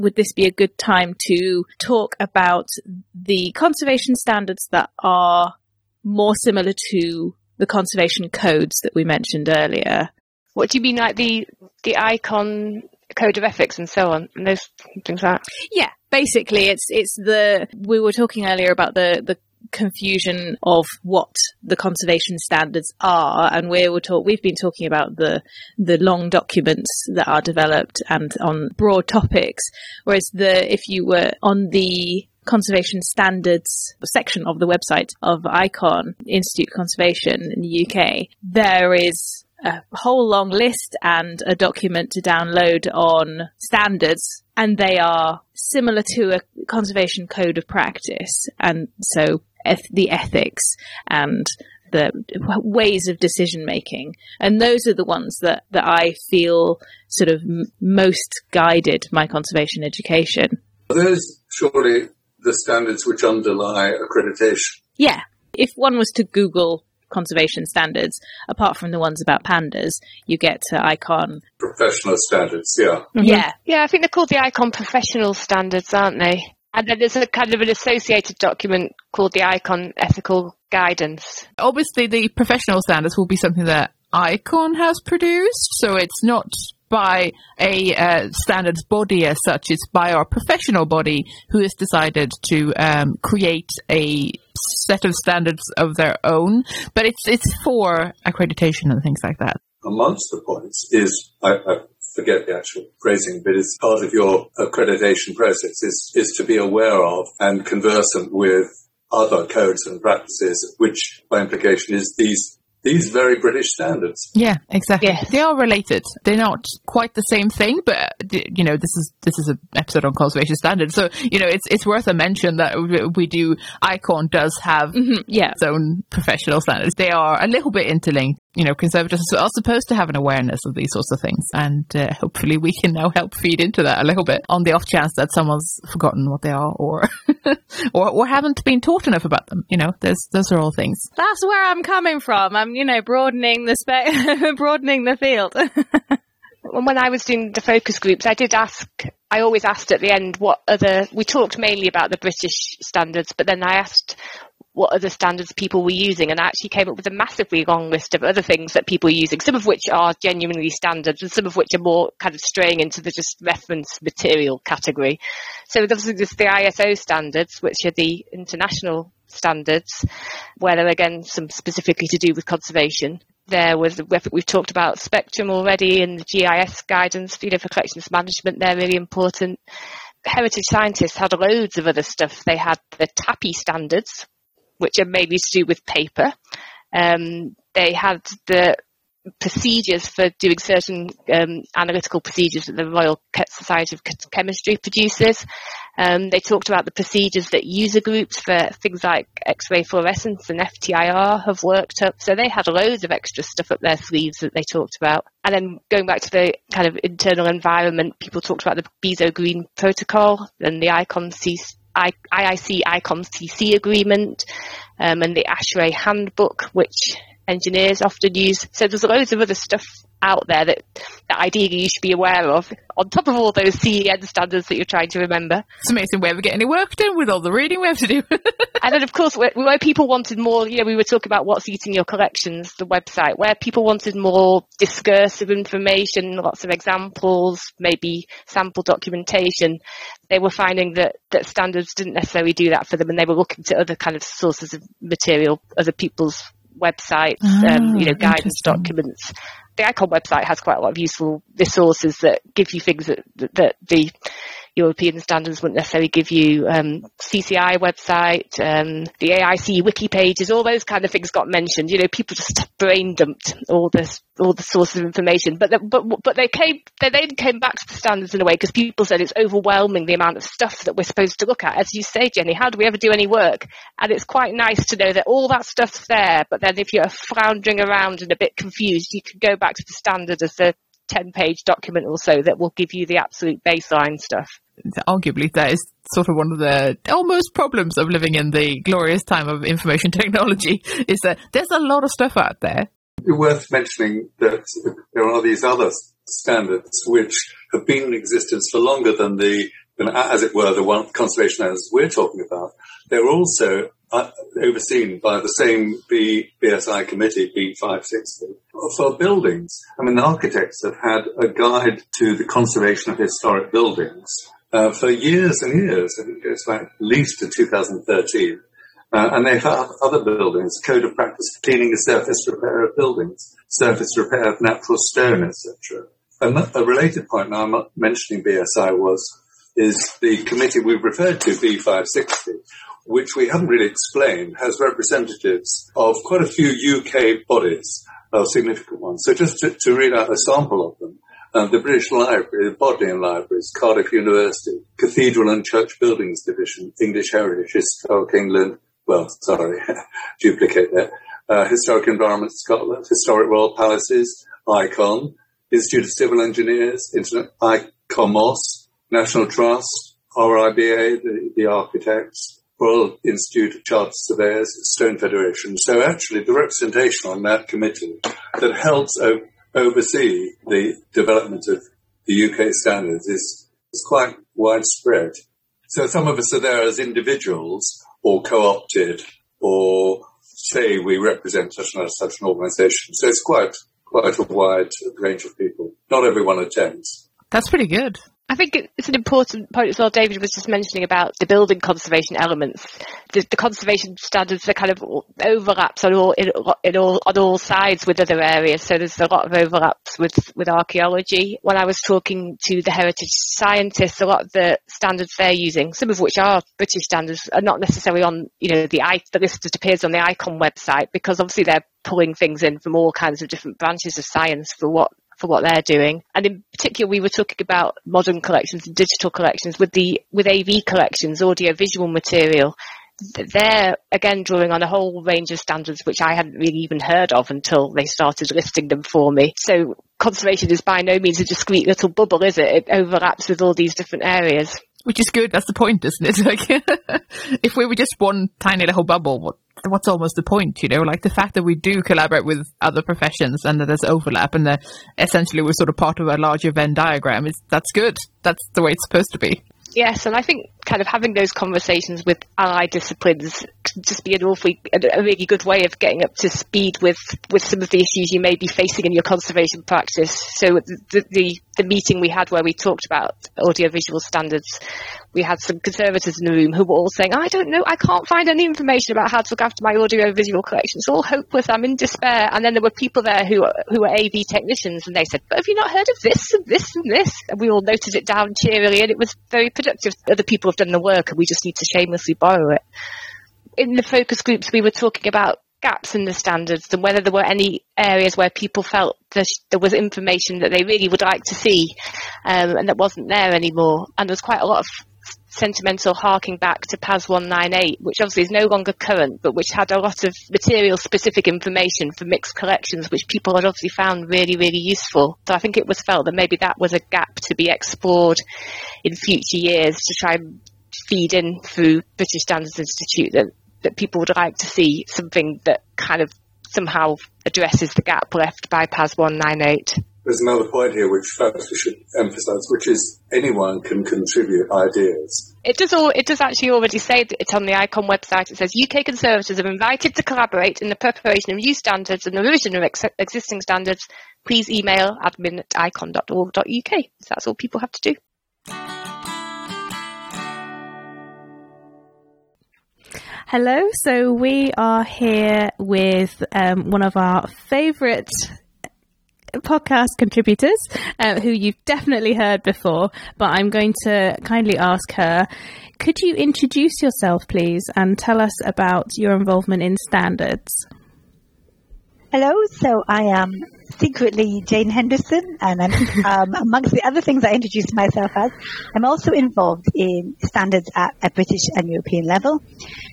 B: would this be a good time to talk about the conservation standards that are more similar to the conservation codes that we mentioned earlier?
C: What do you mean, like the the icon code of ethics and so on, and those things like that?
B: Yeah, basically, it's it's the we were talking earlier about the the confusion of what the conservation standards are, and we will talk. We've been talking about the the long documents that are developed and on broad topics, whereas the if you were on the conservation standards section of the website of ICON Institute of Conservation in the UK, there is a whole long list and a document to download on standards, and they are similar to a conservation code of practice. And so the ethics and the ways of decision making. And those are the ones that, that I feel sort of m- most guided my conservation education.
D: Are those surely the standards which underlie accreditation?
B: Yeah. If one was to Google conservation standards, apart from the ones about pandas, you get to ICON.
D: Professional standards, yeah. Mm-hmm.
B: Yeah.
C: Yeah, I think they're called the ICON professional standards, aren't they? And then there's a kind of an associated document called the ICON ethical guidance.
A: Obviously, the professional standards will be something that ICON has produced, so it's not by a uh, standards body as such, it's by our professional body who has decided to um, create a set of standards of their own, but it's it's for accreditation and things like that.
D: Amongst the points is, I, I forget the actual phrasing, but it's part of your accreditation process is, is to be aware of and conversant with other codes and practices, which by implication is these these very British standards.
A: Yeah, exactly.
C: Yes.
A: They are related. They're not quite the same thing, but you know, this is this is an episode on conservation standards, so you know, it's it's worth a mention that we- we do. Icon does have
B: Mhm, Yeah.
A: its own professional standards. They are a little bit interlinked. You know, conservatives are supposed to have an awareness of these sorts of things, and uh, hopefully, we can now help feed into that a little bit. On the off chance that someone's forgotten what they are, or (laughs) or or haven't been taught enough about them. You know, there's those are all things.
B: That's where I'm coming from. I'm, you know, broadening the spe- (laughs) broadening the field.
C: When (laughs) when I was doing the focus groups, I did ask, I always asked at the end what other, we talked mainly about the British standards, but then I asked what other standards people were using, and I actually came up with a massively long list of other things that people are using, some of which are genuinely standards, and some of which are more kind of straying into the just reference material category. So there's there's the ISO standards, which are the international standards, where there are again some specifically to do with conservation. There was, we've talked about Spectrum already and the GIS guidance, you know, for collections management, they're really important. Heritage scientists had loads of other stuff. They had the TAPPI standards, which are mainly to do with paper. Um, they had the procedures for doing certain um, analytical procedures that the Royal Society of Chemistry produces. Um, they talked about the procedures that user groups for things like X-ray fluorescence and FTIR have worked up. So they had loads of extra stuff up their sleeves that they talked about. And then going back to the kind of internal environment, people talked about the Bizot Green Protocol and the ICON I- IIC ICOM-CC agreement um, and the ASHRAE handbook, which engineers often use. So there's loads of other stuff out there that, that ideally you should be aware of, on top of all those CEN standards that you're trying to remember.
A: It's amazing we ever get any work done with all the reading we have to do. (laughs)
C: And then, of course, where, where people wanted more, you know, we were talking about what's eating your collections, the website, where people wanted more discursive information, lots of examples, maybe sample documentation, they were finding that, that standards didn't necessarily do that for them and they were looking to other kind of sources of material, other people's websites, um, you know,
A: Ah,
C: guidance documents. The ICON website has quite a lot of useful resources that give you things that, that, that the European standards wouldn't necessarily give you. Um, CCI website, um, the AIC wiki pages, all those kind of things got mentioned. You know, people just brain dumped all this, all the sources of information. But the, but but they came, they then came back to the standards in a way because people said it's overwhelming the amount of stuff that we're supposed to look at. As you say, Jenny, how do we ever do any work? And it's quite nice to know that all that stuff's there. But then if you're floundering around and a bit confused, you can go back to the standard as a 10 page document or so that will give you the absolute baseline stuff.
A: arguably that is sort of one of the almost problems of living in the glorious time of information (laughs) technology is that there's a lot of stuff out there.
D: It's worth mentioning that there are these other standards which have been in existence for longer than the, than, as it were, the one conservation standards we're talking about. They're also uh, overseen by the same B, BSI committee, B560, for buildings. I mean, the architects have had a guide to the conservation of historic buildings uh, for years and years. It goes back at least to 2013. Uh, and they have other buildings, code of practice for cleaning the surface repair of buildings, surface repair of natural stone, etc. And a related point now I'm mentioning BSI was, is the committee we've referred to, B560, which we haven't really explained, has representatives of quite a few UK bodies, of significant ones. So just to, to read out a sample of them, um, the British Library, the Bodleian Libraries, Cardiff University, Cathedral and Church Buildings Division, English Heritage, Historic England, well, sorry, (laughs) duplicate that, uh, Historic Environment Scotland, Historic Royal Palaces, ICON, Institute of Civil Engineers, Internet, ICOMOS, National Trust, RIBA, the, the architects, Royal Institute of Chartered Surveyors, Stone Federation. So actually the representation on that committee that helps o- oversee the development of the UK standards is, is quite widespread. So some of us are there as individuals or co-opted or say we represent such and such an organisation. So it's quite quite a wide range of people. Not everyone attends.
A: That's pretty good.
C: I think it's an important point as well. David was just mentioning about the building conservation elements. The, the conservation standards are kind of overlaps on all, in, in, all on all sides with other areas. So there's a lot of overlaps with with archaeology. When I was talking to the heritage scientists, a lot of the standards they're using, some of which are British standards, are not necessarily on you know the the list that appears on the ICON website because obviously they're pulling things in from all kinds of different branches of science for what for what they're doing. And in particular, we were talking about modern collections and digital collections with the with AV collections, audio visual material. They're again drawing on a whole range of standards which I hadn't really even heard of until they started listing them for me. So conservation is by no means a discrete little bubble, is it? It overlaps with all these different areas.
A: Which is good. That's the point, isn't it? (laughs) Like, (laughs) if we were just one tiny little bubble, what what's almost the point, you know, like the fact that we do collaborate with other professions and that there's overlap and that essentially we're sort of part of a larger Venn diagram is that's good. That's the way it's supposed to be.
C: Yes, and I think kind of having those conversations with allied disciplines can just be an awfully a really good way of getting up to speed with with some of the issues you may be facing in your conservation practice. So the the, the meeting we had where we talked about audiovisual standards we had some conservators in the room who were all saying, I don't know, I can't find any information about how to look after my audio visual collection. It's all hopeless. I'm in despair. And then there were people there who, who were AV technicians and they said, but have you not heard of this and this and this? And we all noted it down cheerily and it was very productive. Other people have done the work and we just need to shamelessly borrow it. In the focus groups, we were talking about gaps in the standards and whether there were any areas where people felt that there was information that they really would like to see um, and that wasn't there anymore. And there was quite a lot of sentimental harking back to PAS 198, which obviously is no longer current, but which had a lot of material specific information for mixed collections, which people had obviously found really, really useful. So I think it was felt that maybe that was a gap to be explored in future years to try and feed in through British Standards Institute that, that people would like to see something that kind of somehow addresses the gap left by PAS 198
D: there's another point here which perhaps we should emphasise, which is anyone can contribute ideas.
C: It does all. It does actually already say that it's on the ICON website. It says UK Conservatives are invited to collaborate in the preparation of new standards and the revision of ex- existing standards. Please email admin at icon.org.uk. So that's all people have to do.
B: Hello, so we are here with um, one of our favourite podcast contributors uh, who you've definitely heard before, but I'm going to kindly ask her could you introduce yourself, please, and tell us about your involvement in standards?
E: Hello, so I am secretly Jane Henderson, and um, amongst the other things I introduced myself as, I'm also involved in standards at a British and European level.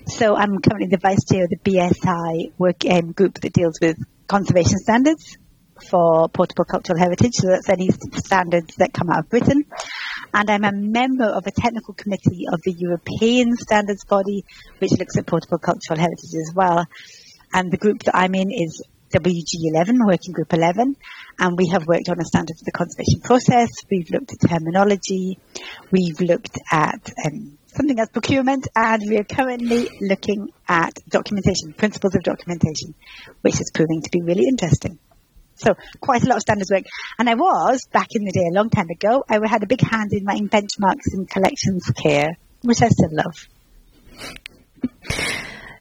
E: So I'm currently the vice chair of the BSI work um, group that deals with conservation standards for portable cultural heritage, so that's any standards that come out of Britain. And I'm a member of a technical committee of the European standards body, which looks at portable cultural heritage as well. And the group that I'm in is WG11, Working Group 11, and we have worked on a standard for the conservation process. We've looked at terminology. We've looked at um, something as procurement, and we are currently looking at documentation, principles of documentation, which is proving to be really interesting. So quite a lot of standards work. And I was, back in the day, a long time ago, I had a big hand in writing benchmarks in collections care, which I still love.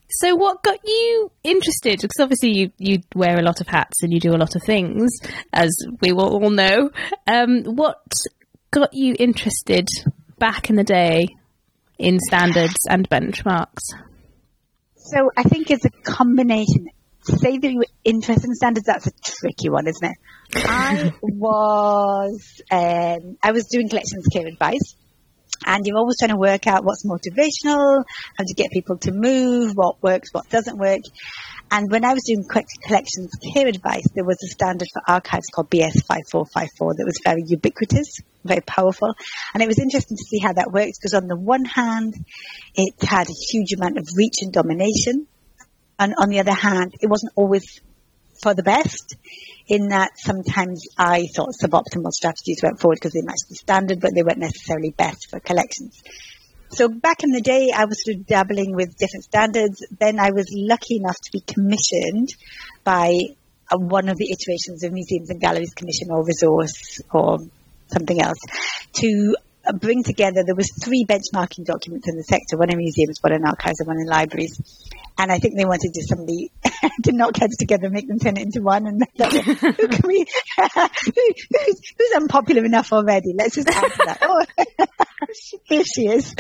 B: So, what got you interested? Because obviously, you, you wear a lot of hats and you do a lot of things, as we will all know. Um, what got you interested back in the day in standards and benchmarks?
E: So I think it's a combination. Say that you were interested in standards, that's a tricky one, isn't it? I (laughs) was, um, I was doing collections care advice and you're always trying to work out what's motivational, how to get people to move, what works, what doesn't work. And when I was doing collections care advice, there was a standard for archives called BS 5454 that was very ubiquitous, very powerful. And it was interesting to see how that works because on the one hand, it had a huge amount of reach and domination. And on the other hand, it wasn't always for the best in that sometimes I thought suboptimal strategies went forward because they matched the standard, but they weren't necessarily best for collections. So back in the day, I was sort of dabbling with different standards. Then I was lucky enough to be commissioned by uh, one of the iterations of Museums and Galleries Commission or Resource or something else to bring together, there was three benchmarking documents in the sector, one in museums, one in archives, and one in libraries. And I think they wanted to somebody (laughs) to knock heads together, make them turn it into one. And (laughs) (laughs) who can we, who's, who's, unpopular enough already? Let's just add to that. Oh, here she is.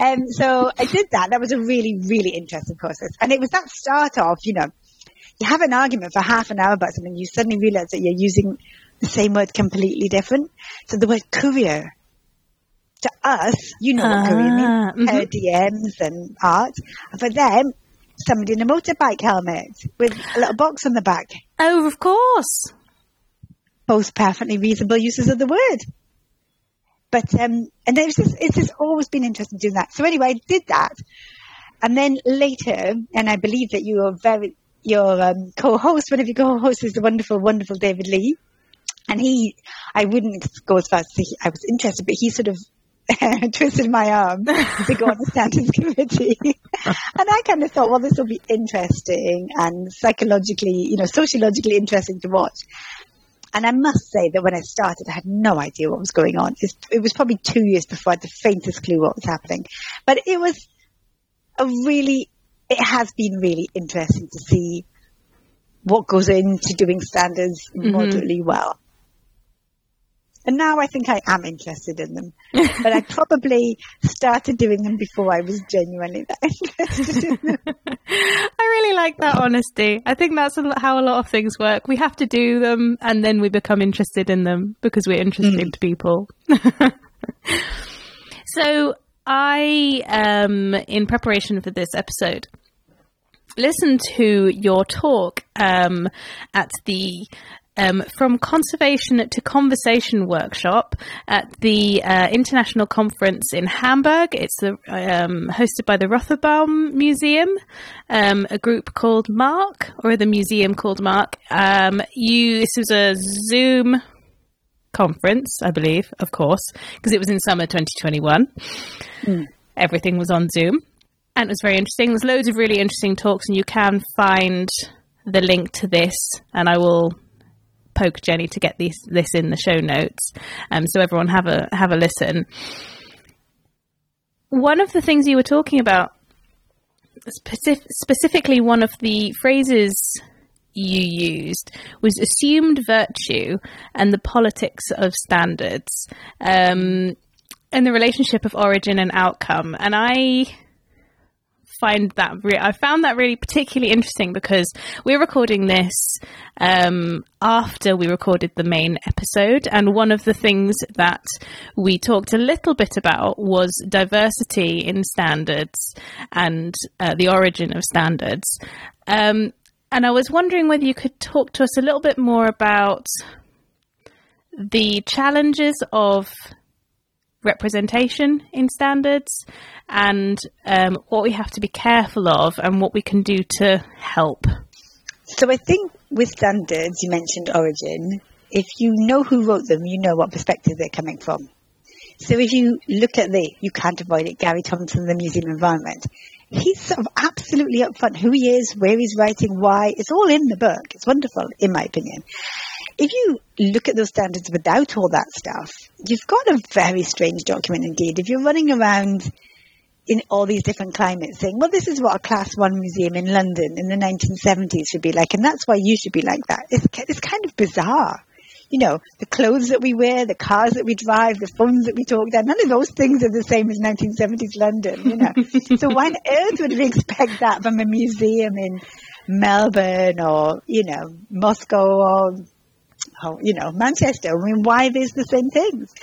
E: And um, so I did that. That was a really, really interesting process. And it was that start of, you know, you have an argument for half an hour about something, you suddenly realize that you're using the same word completely different. So the word courier to us, you know what courier means, ah, mm-hmm. uh, DMs and art. For them, somebody in a motorbike helmet with a little box on the back.
B: Oh, of course.
E: Both perfectly reasonable uses of the word. But, um, and it's just, it's just always been interesting doing that. So anyway, I did that. And then later, and I believe that you are very, your um, co-host, one of your co-hosts is the wonderful, wonderful David Leigh. And he, I wouldn't go as far as to say I was interested, but he sort of (laughs) twisted my arm to go on the standards committee. (laughs) and I kind of thought, well, this will be interesting and psychologically, you know, sociologically interesting to watch. And I must say that when I started, I had no idea what was going on. It was probably two years before I had the faintest clue what was happening. But it was a really, it has been really interesting to see what goes into doing standards mm-hmm. moderately well. And now I think I am interested in them. (laughs) but I probably started doing them before I was genuinely that interested in them. (laughs) I
B: really like that honesty. I think that's how a lot of things work. We have to do them and then we become interested in them because we're interesting mm. to people. (laughs) so I, um, in preparation for this episode, listened to your talk um, at the um, from conservation to conversation workshop at the uh, international conference in Hamburg. It's the, um, hosted by the Rothenbaum Museum, um, a group called MARKK, or the museum called MARKK. Um, you this was a Zoom conference, I believe, of course, because it was in summer 2021. Mm. Everything was on Zoom. And it was very interesting. There's loads of really interesting talks, and you can find the link to this, and I will poke Jenny to get this this in the show notes, um, so everyone have a have a listen. One of the things you were talking about, specific, specifically, one of the phrases you used was assumed virtue and the politics of standards, um, and the relationship of origin and outcome. And I find that re- I found that really particularly interesting because we're recording this um, after we recorded the main episode, and one of the things that we talked a little bit about was diversity in standards and uh, the origin of standards. Um, and I was wondering whether you could talk to us a little bit more about the challenges of representation in standards and um, what we have to be careful of and what we can do to help.
E: So I think with standards, you mentioned origin. If you know who wrote them, you know what perspective they're coming from. So if you look at the, you can't avoid it, Garry Thomson, the museum environment, he's sort of absolutely upfront who he is, where he's writing, why. It's all in the book. It's wonderful, in my opinion. If you look at those standards without all that stuff, you've got a very strange document indeed. If you're running around in all these different climates saying, well, this is what a class one museum in London in the 1970s should be like, and that's why you should be like that. It's, it's kind of bizarre. You know, the clothes that we wear, the cars that we drive, the phones that we talk down, none of those things are the same as 1970s London, you know. so (laughs) why on earth would we expect that from a museum in Melbourne or, you know, Moscow or, you know, Manchester? I mean, why there's the same things?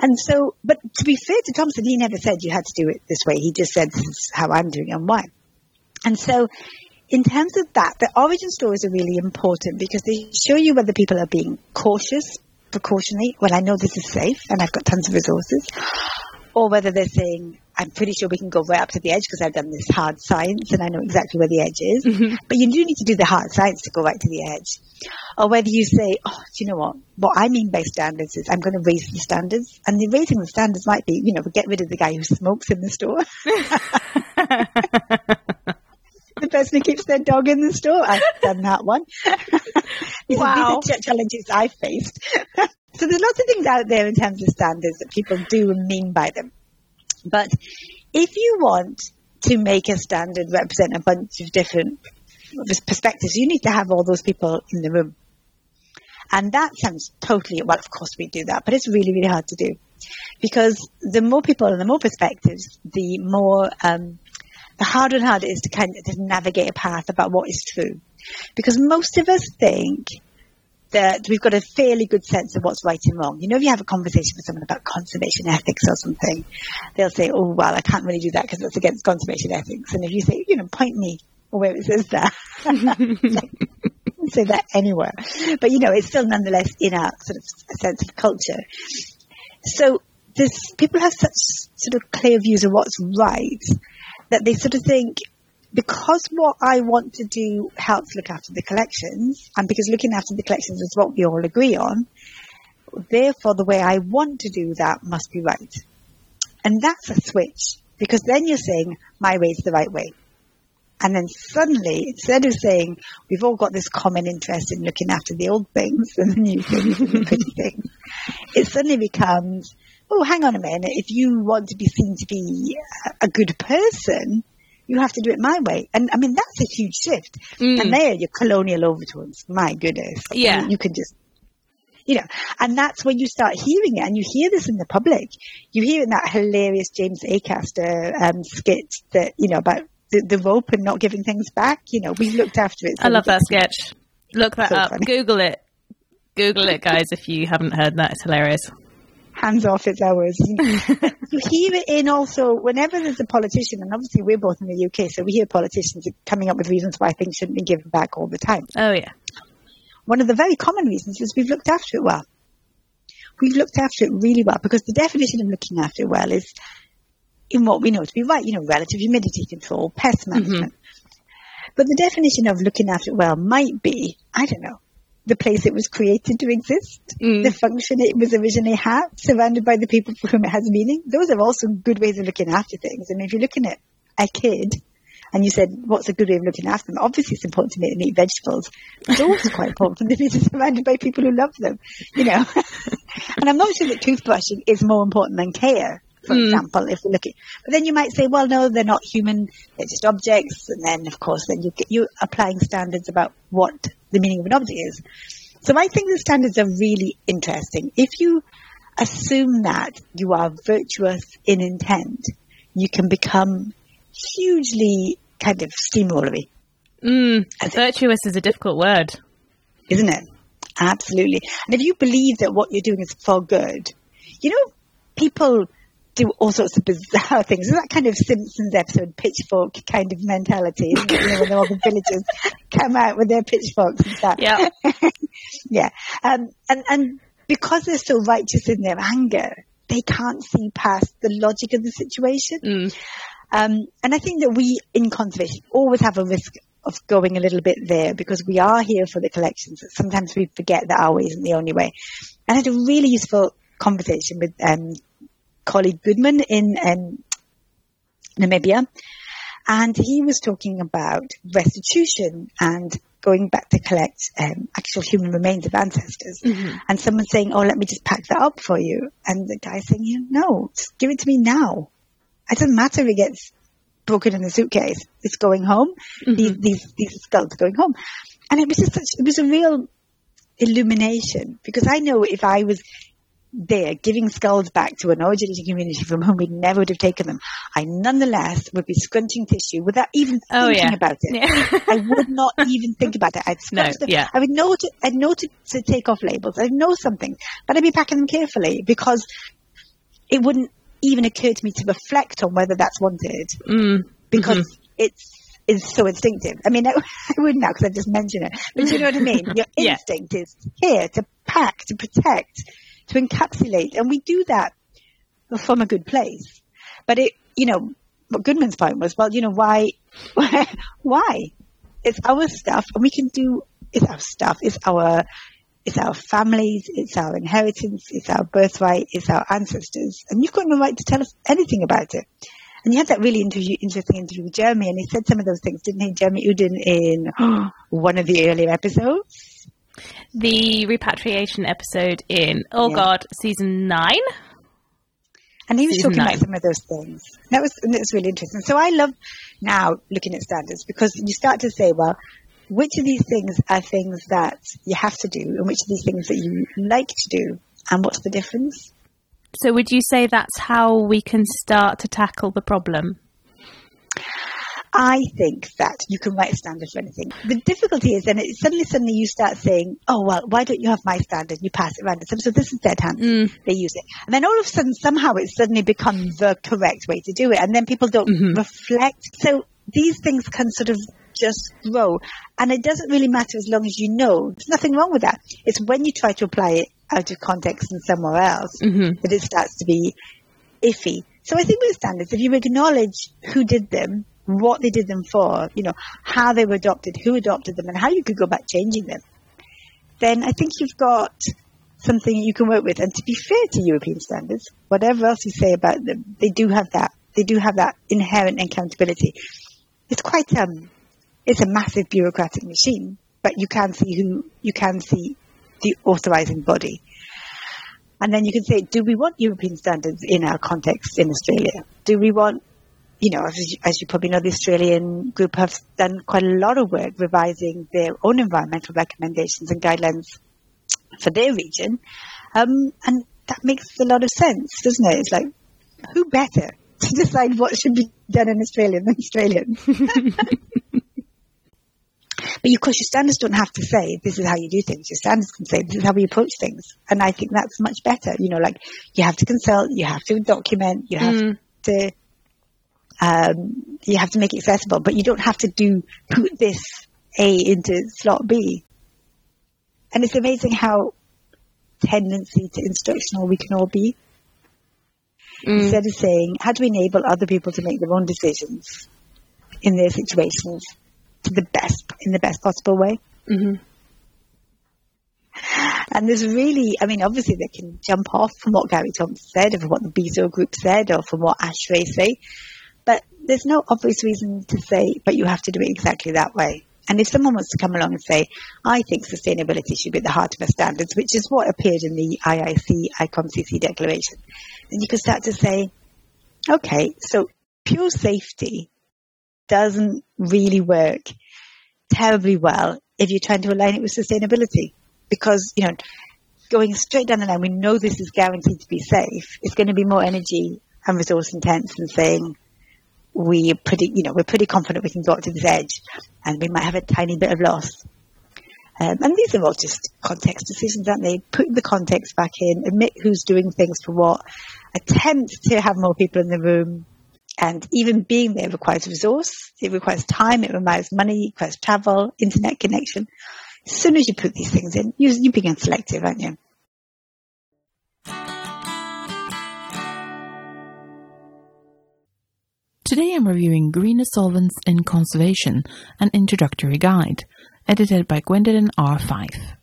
E: And so, but to be fair to Thomson, he never said you had to do it this way. He just said, this is how I'm doing it and why. And so, in terms of that, the origin stories are really important because they show you whether people are being cautious, precautionary, well, I know this is safe and I've got tons of resources, or whether they're saying, I'm pretty sure we can go right up to the edge because I've done this hard science and I know exactly where the edge is. Mm-hmm. But you do need to do the hard science to go right to the edge. Or whether you say, oh, do you know what? What I mean by standards is I'm going to raise the standards. And the raising the standards might be, you know, get rid of the guy who smokes in the store. (laughs) the person who keeps their dog in the store. I've done that one. these, (laughs) wow. these are challenges I've faced. (laughs) so there's lots of things out there in terms of standards that people do and mean by them. But if you want to make a standard represent a bunch of different perspectives, you need to have all those people in the room. And that sounds totally, well, of course we do that, but it's really, really hard to do. Because the more people and the more perspectives, the more, um, the harder and harder it is to kind of navigate a path about what is true. Because most of us think that we've got a fairly good sense of what's right and wrong. You know, if you have a conversation with someone about conservation ethics or something, they'll say, oh, well, I can't really do that because it's against conservation ethics. And if you say, you know, point me where it says that, (laughs) say that anywhere. But, you know, it's still nonetheless in our sort of sense of culture. So this, people have such sort of clear views of what's right that they sort of think, because what I want to do helps look after the collections, and because looking after the collections is what we all agree on, therefore the way I want to do that must be right. And that's a switch, because then you're saying, my way is the right way. And then suddenly, instead of saying, we've all got this common interest in looking after the old things and the new things and the pretty things, it suddenly becomes, oh, hang on a minute, if you want to be seen to be a good person, you have to do it my way. And I mean, that's a huge shift. Mm. And there, your colonial overtones, my goodness.
B: Yeah.
E: You, you can just, you know, and that's when you start hearing it and you hear this in the public. You hear in that hilarious James Acaster um, skit that, you know, about the, the, rope and not giving things back. You know, we looked after it.
B: So I love that sketch. Look that so up. Funny. Google it. Google it, guys, if you haven't heard that. It's hilarious
E: hands off, it's ours. (laughs) you hear it in also whenever there's a politician, and obviously we're both in the UK, so we hear politicians coming up with reasons why things shouldn't be given back all the time.
B: Oh yeah.
E: One of the very common reasons is we've looked after it well. We've looked after it really well because the definition of looking after it well is in what we know to be right, you know, relative humidity control, pest mm-hmm. management. Mm-hmm. But the definition of looking after it well might be, I don't know, the place it was created to exist, mm. the function it was originally had, surrounded by the people for whom it has meaning. Those are also good ways of looking after things. I mean, if you're looking at a kid and you said, what's a good way of looking after them? Obviously, it's important to make them eat vegetables. It's also quite important for them to be surrounded by people who love them, you know. (laughs) and I'm not sure that toothbrushing is more important than care for mm. example, if we're looking. but then you might say, well, no, they're not human, they're just objects. And then, of course, then you get, you applying standards about what the meaning of an object is. So I think the standards are really interesting. If you assume that you are virtuous in intent, you can become hugely kind of steamrollery.
B: Mm, virtuous is a difficult word.
E: Isn't it? Absolutely. And if you believe that what you're doing is for good, you know, people do all sorts of bizarre things. It's that kind of Simpsons episode, pitchfork kind of mentality, isn't it? You know, when all the villagers (laughs) come out with their pitchforks and stuff.
B: Yeah. (laughs)
E: yeah. Um, and, and because they're so righteous in their anger, they can't see past the logic of the situation. Mm. Um, and I think that we in conservation always have a risk of going a little bit there because we are here for the collections. Sometimes we forget that our way isn't the only way. And I had a really useful conversation with um, colleague Goodman in um, Namibia. And he was talking about restitution and going back to collect um, actual human remains of ancestors. Mm-hmm. And someone saying, "Oh, let me just pack that up for you," and the guy saying, "You know, just give it to me now." It doesn't matter if it gets broken in the suitcase. It's going home. These, these, these skulls are going home. And it was just such, it was a real illumination because I know if I was there giving skulls back to an origin community from whom we never would have taken them, I nonetheless would be scrunching tissue without even
B: Oh,
E: thinking
B: yeah.
E: about it.
B: Yeah.
E: I would not (laughs) even think about it. I'd
B: No,
E: scrunch them.
B: yeah.
E: I would know to, I'd know to, to take off labels. I'd know something, but I'd be packing them carefully because it wouldn't even occur to me to reflect on whether that's wanted
B: Mm.
E: because it's it's so instinctive. I mean, (laughs) I, I wouldn't now because I just mentioned it, but you know what I mean. (laughs) Your
B: Yeah.
E: instinct is here to pack, to protect, to encapsulate, and we do that from a good place. But it, you know, what Goodman's point was, well, you know, why, (laughs) why? It's our stuff, and we can do. It's our stuff. It's our. It's our families. It's our inheritance. It's our birthright. It's our ancestors, and you've got no right to tell us anything about it. And you had that really interview, interesting interview with Jeremy, and he said some of those things, didn't he? Jeremy Uden in (gasps) one of the earlier episodes.
B: The repatriation episode in, oh
E: Yeah.
B: God, season nine?
E: And he was
B: Season
E: talking
B: nine.
E: about some of those things. That was and it was really interesting. So I love now looking at standards because you start to say, well, which of these things are things that you have to do, and which of these things that you like to do, and what's the difference?
B: So would you say that's how we can start to tackle the problem?
E: I think that you can write a standard for anything. The difficulty is then it, suddenly, suddenly you start saying, oh, well, why don't you have my standard? You pass it around. them. So this is dead hand.
B: Mm.
E: They use it. And then all of a sudden, somehow it suddenly becomes the correct way to do it. And then people don't
B: Mhm.
E: reflect. So these things can sort of just grow. And it doesn't really matter as long as you know. There's nothing wrong with that. It's when you try to apply it out of context and somewhere else
B: Mhm.
E: that it starts to be iffy. So I think with standards, if you acknowledge who did them, what they did them for, you know, how they were adopted, who adopted them, and how you could go about changing them, then I think you've got something you can work with. And to be fair to European standards, whatever else you say about them, they do have that. They do have that inherent accountability. It's quite um, it's a massive bureaucratic machine, but you can see who you can see the authorizing body. And then you can say, do we want European standards in our context in Australia? Do we want, you know, as you, as you probably know, the Australian group have done quite a lot of work revising their own environmental recommendations and guidelines for their region. Um, and that makes a lot of sense, doesn't it? It's like, who better (laughs) to decide what should be done in Australia than Australians? (laughs) But of course, your standards don't have to say this is how you do things. Your standards can say this is how we approach things, and I think that's much better. You know, like you have to consult, you have to document, you have
B: Mm.
E: to, um, you have to make it accessible, but you don't have to do put this A into slot B. And it's amazing how tendency to instructional we can all be.
B: Mm.
E: Instead of saying, how do we enable other people to make their own decisions in their situations to the best, in the best possible way?
B: Mhm.
E: And there's really, I mean, obviously they can jump off from what Garry Thomson said or from what the Bizot group said or from what ASHRAE say. There's no obvious reason to say, but you have to do it exactly that way. And if someone wants to come along and say, I think sustainability should be at the heart of our standards, which is what appeared in the IIC ICOMCC declaration, then you can start to say, okay, so pure safety doesn't really work terribly well if you're trying to align it with sustainability. Because, you know, going straight down the line, we know this is guaranteed to be safe. It's going to be more energy and resource intense than saying we're pretty, you know, we're pretty confident we can go up to this edge and we might have a tiny bit of loss. Um, and these are all just context decisions, aren't they? Put the context back in, admit who's doing things for what, attempt to have more people in the room, and even being there requires resource, it requires time, it requires money, it requires travel, internet connection. As soon as you put these things in, you, you begin selective, aren't you?
A: Today I'm reviewing Greener Solvents in Conservation, an introductory guide, edited by Gwendoline R. Fife.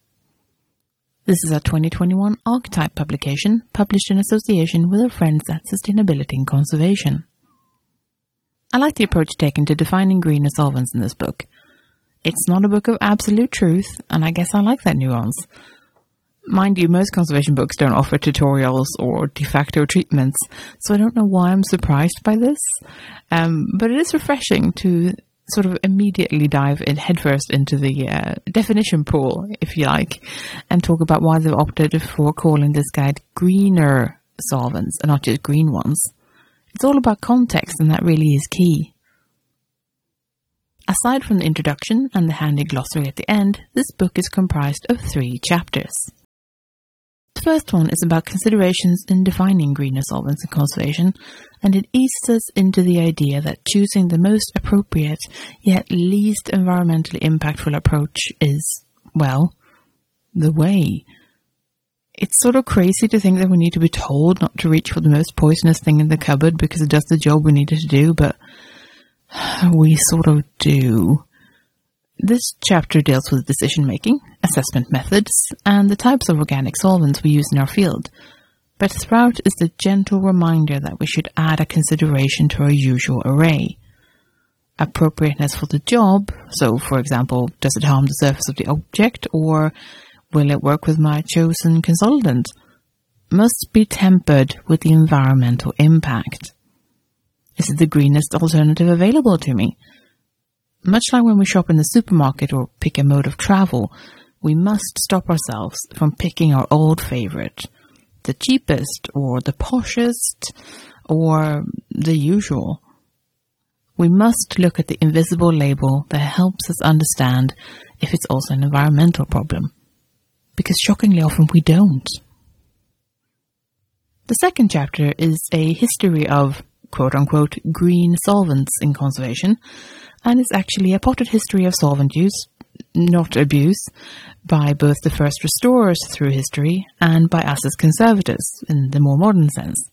A: This is a 2021 Archetype publication, published in association with our friends at Sustainability and Conservation. I like the approach taken to defining greener solvents in this book. It's not a book of absolute truth, and I guess I like that nuance. Mind you, most conservation books don't offer tutorials or de facto treatments, so I don't know why I'm surprised by this. Um, but it is refreshing to sort of immediately dive in headfirst into the uh, definition pool, if you like, and talk about why they've opted for calling this guide greener solvents and not just green ones. It's all about context, and that really is key. Aside from the introduction and the handy glossary at the end, this book is comprised of three chapters. The first one is about considerations in defining greener solvents in conservation, and it eases us into the idea that choosing the most appropriate yet least environmentally impactful approach is, well, the way. It's sort of crazy to think that we need to be told not to reach for the most poisonous thing in the cupboard because it does the job we needed to do, but (sighs) we sort of do. This chapter deals with decision making, assessment methods, and the types of organic solvents we use in our field. But throughout is the gentle reminder that we should add a consideration to our usual array. Appropriateness for the job, so for example, does it harm the surface of the object or will it work with my chosen consultant, must be tempered with the environmental impact. Is it the greenest alternative available to me? Much like when we shop in the supermarket or pick a mode of travel, we must stop ourselves from picking our old favorite, the cheapest or the poshest or the usual. We must look at the invisible label that helps us understand if it's also an environmental problem. Because shockingly often we don't. The second chapter is a history of quote unquote green solvents in conservation and it's actually a potted history of solvent use, not abuse, by both the first restorers through history and by us as conservators in the more modern sense.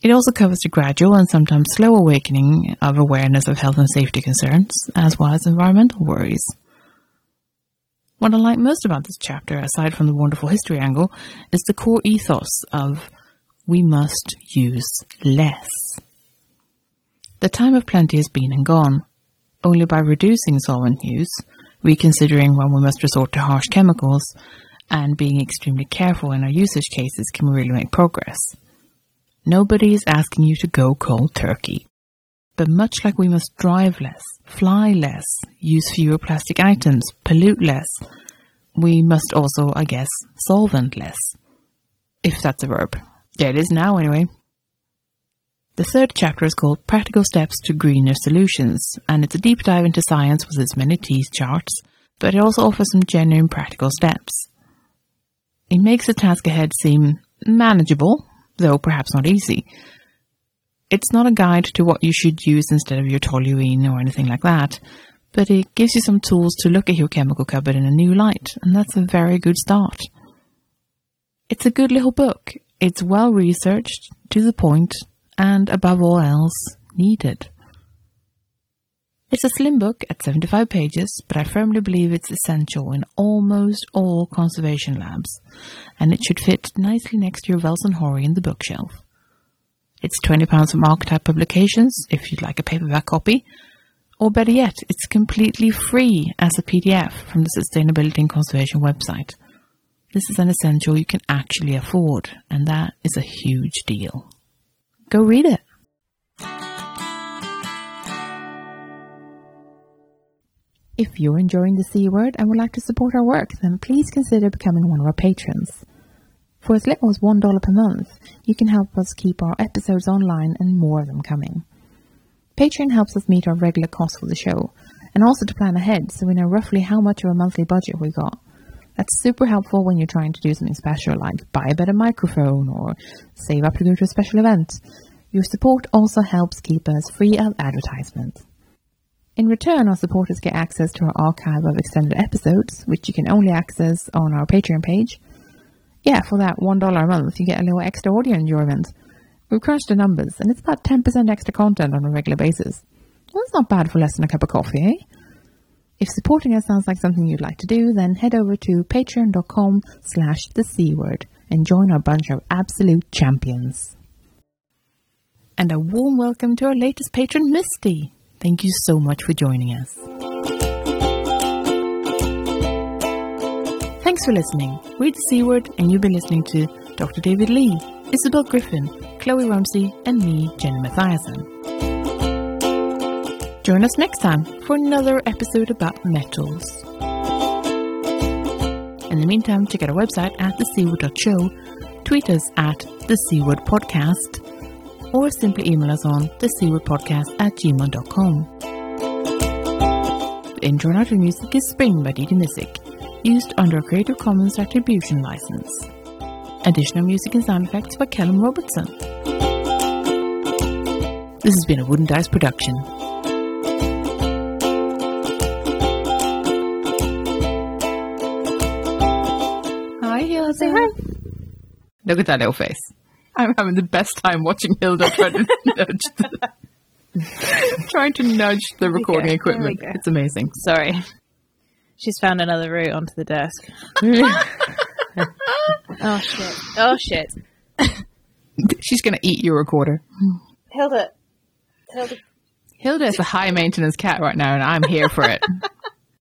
A: It also covers the gradual and sometimes slow awakening of awareness of health and safety concerns, as well as environmental worries. What I like most about this chapter, aside from the wonderful history angle, is the core ethos of we must use less. The time of plenty has been and gone. Only by reducing solvent use, reconsidering when we must resort to harsh chemicals, and being extremely careful in our usage cases can we really make progress. Nobody is asking you to go cold turkey. But much like we must drive less, fly less, use fewer plastic items, pollute less, we must also, I guess, solvent less. If that's a verb. Yeah, it is now anyway. The third chapter is called Practical Steps to Greener Solutions, and it's a deep dive into science with its many Teas charts, but it also offers some genuine practical steps. It makes the task ahead seem manageable, though perhaps not easy. It's not a guide to what you should use instead of your toluene or anything like that, but it gives you some tools to look at your chemical cupboard in a new light, and that's a very good start. It's a good little book. It's well researched, to the point, and above all else, needed. It's a slim book at 75 pages, but I firmly believe it's essential in almost all conservation labs, and it should fit nicely next to your Wells & Horry in the bookshelf. It's £20 from Archetype Publications if you'd like a paperback copy, or better yet, it's completely free as a PDF from the Sustainability and Conservation website. This is an essential you can actually afford, and that is a huge deal. Go read it. If you're enjoying the C word and would like to support our work, then please consider becoming one of our patrons. For as little as $1 per month, you can help us keep our episodes online and more of them coming. Patreon helps us meet our regular costs for the show, and also to plan ahead so we know roughly how much of a monthly budget we got. That's super helpful when you're trying to do something special like buy a better microphone or save up to go to a special event. Your support also helps keep us free of advertisements. In return, our supporters get access to our archive of extended episodes, which you can only access on our Patreon page. Yeah, for that $1 a month, you get a little extra audio enjoyment. We've crunched the numbers, and it's about 10% extra content on a regular basis. Well, that's not bad for less than a cup of coffee, eh? If supporting us sounds like something you'd like to do, then head over to patreon.com slash the C word and join our bunch of absolute champions. And a warm welcome to our latest patron, Misty. Thank you so much for joining us. Thanks for listening. Read the C word, and you've been listening to Dr. David Leigh, Isobel Griffin, Kloe Rumsey, and me, Jen Mathiasen. Join us next time for another episode about metals. In the meantime, check out our website at thecword.show, tweet us at the Podcast, or simply email us on the Podcast at gmail.com. The intro and outro music is Spring by Didi Missick, used under a Creative Commons Attribution License. Additional music and sound effects by Callum Robertson. This has been a Wooden Dice production. Say hi. Look at that little face. I'm having the best time watching Hilda try to (laughs) nudge the, trying to nudge the recording equipment.
B: There we go.
A: It's amazing.
B: Sorry. She's found another route onto the desk. (laughs) oh shit. Oh shit. (laughs)
A: She's going to eat your recorder.
B: Hilda. Hilda.
A: Hilda is a high maintenance cat right now, and I'm here for it.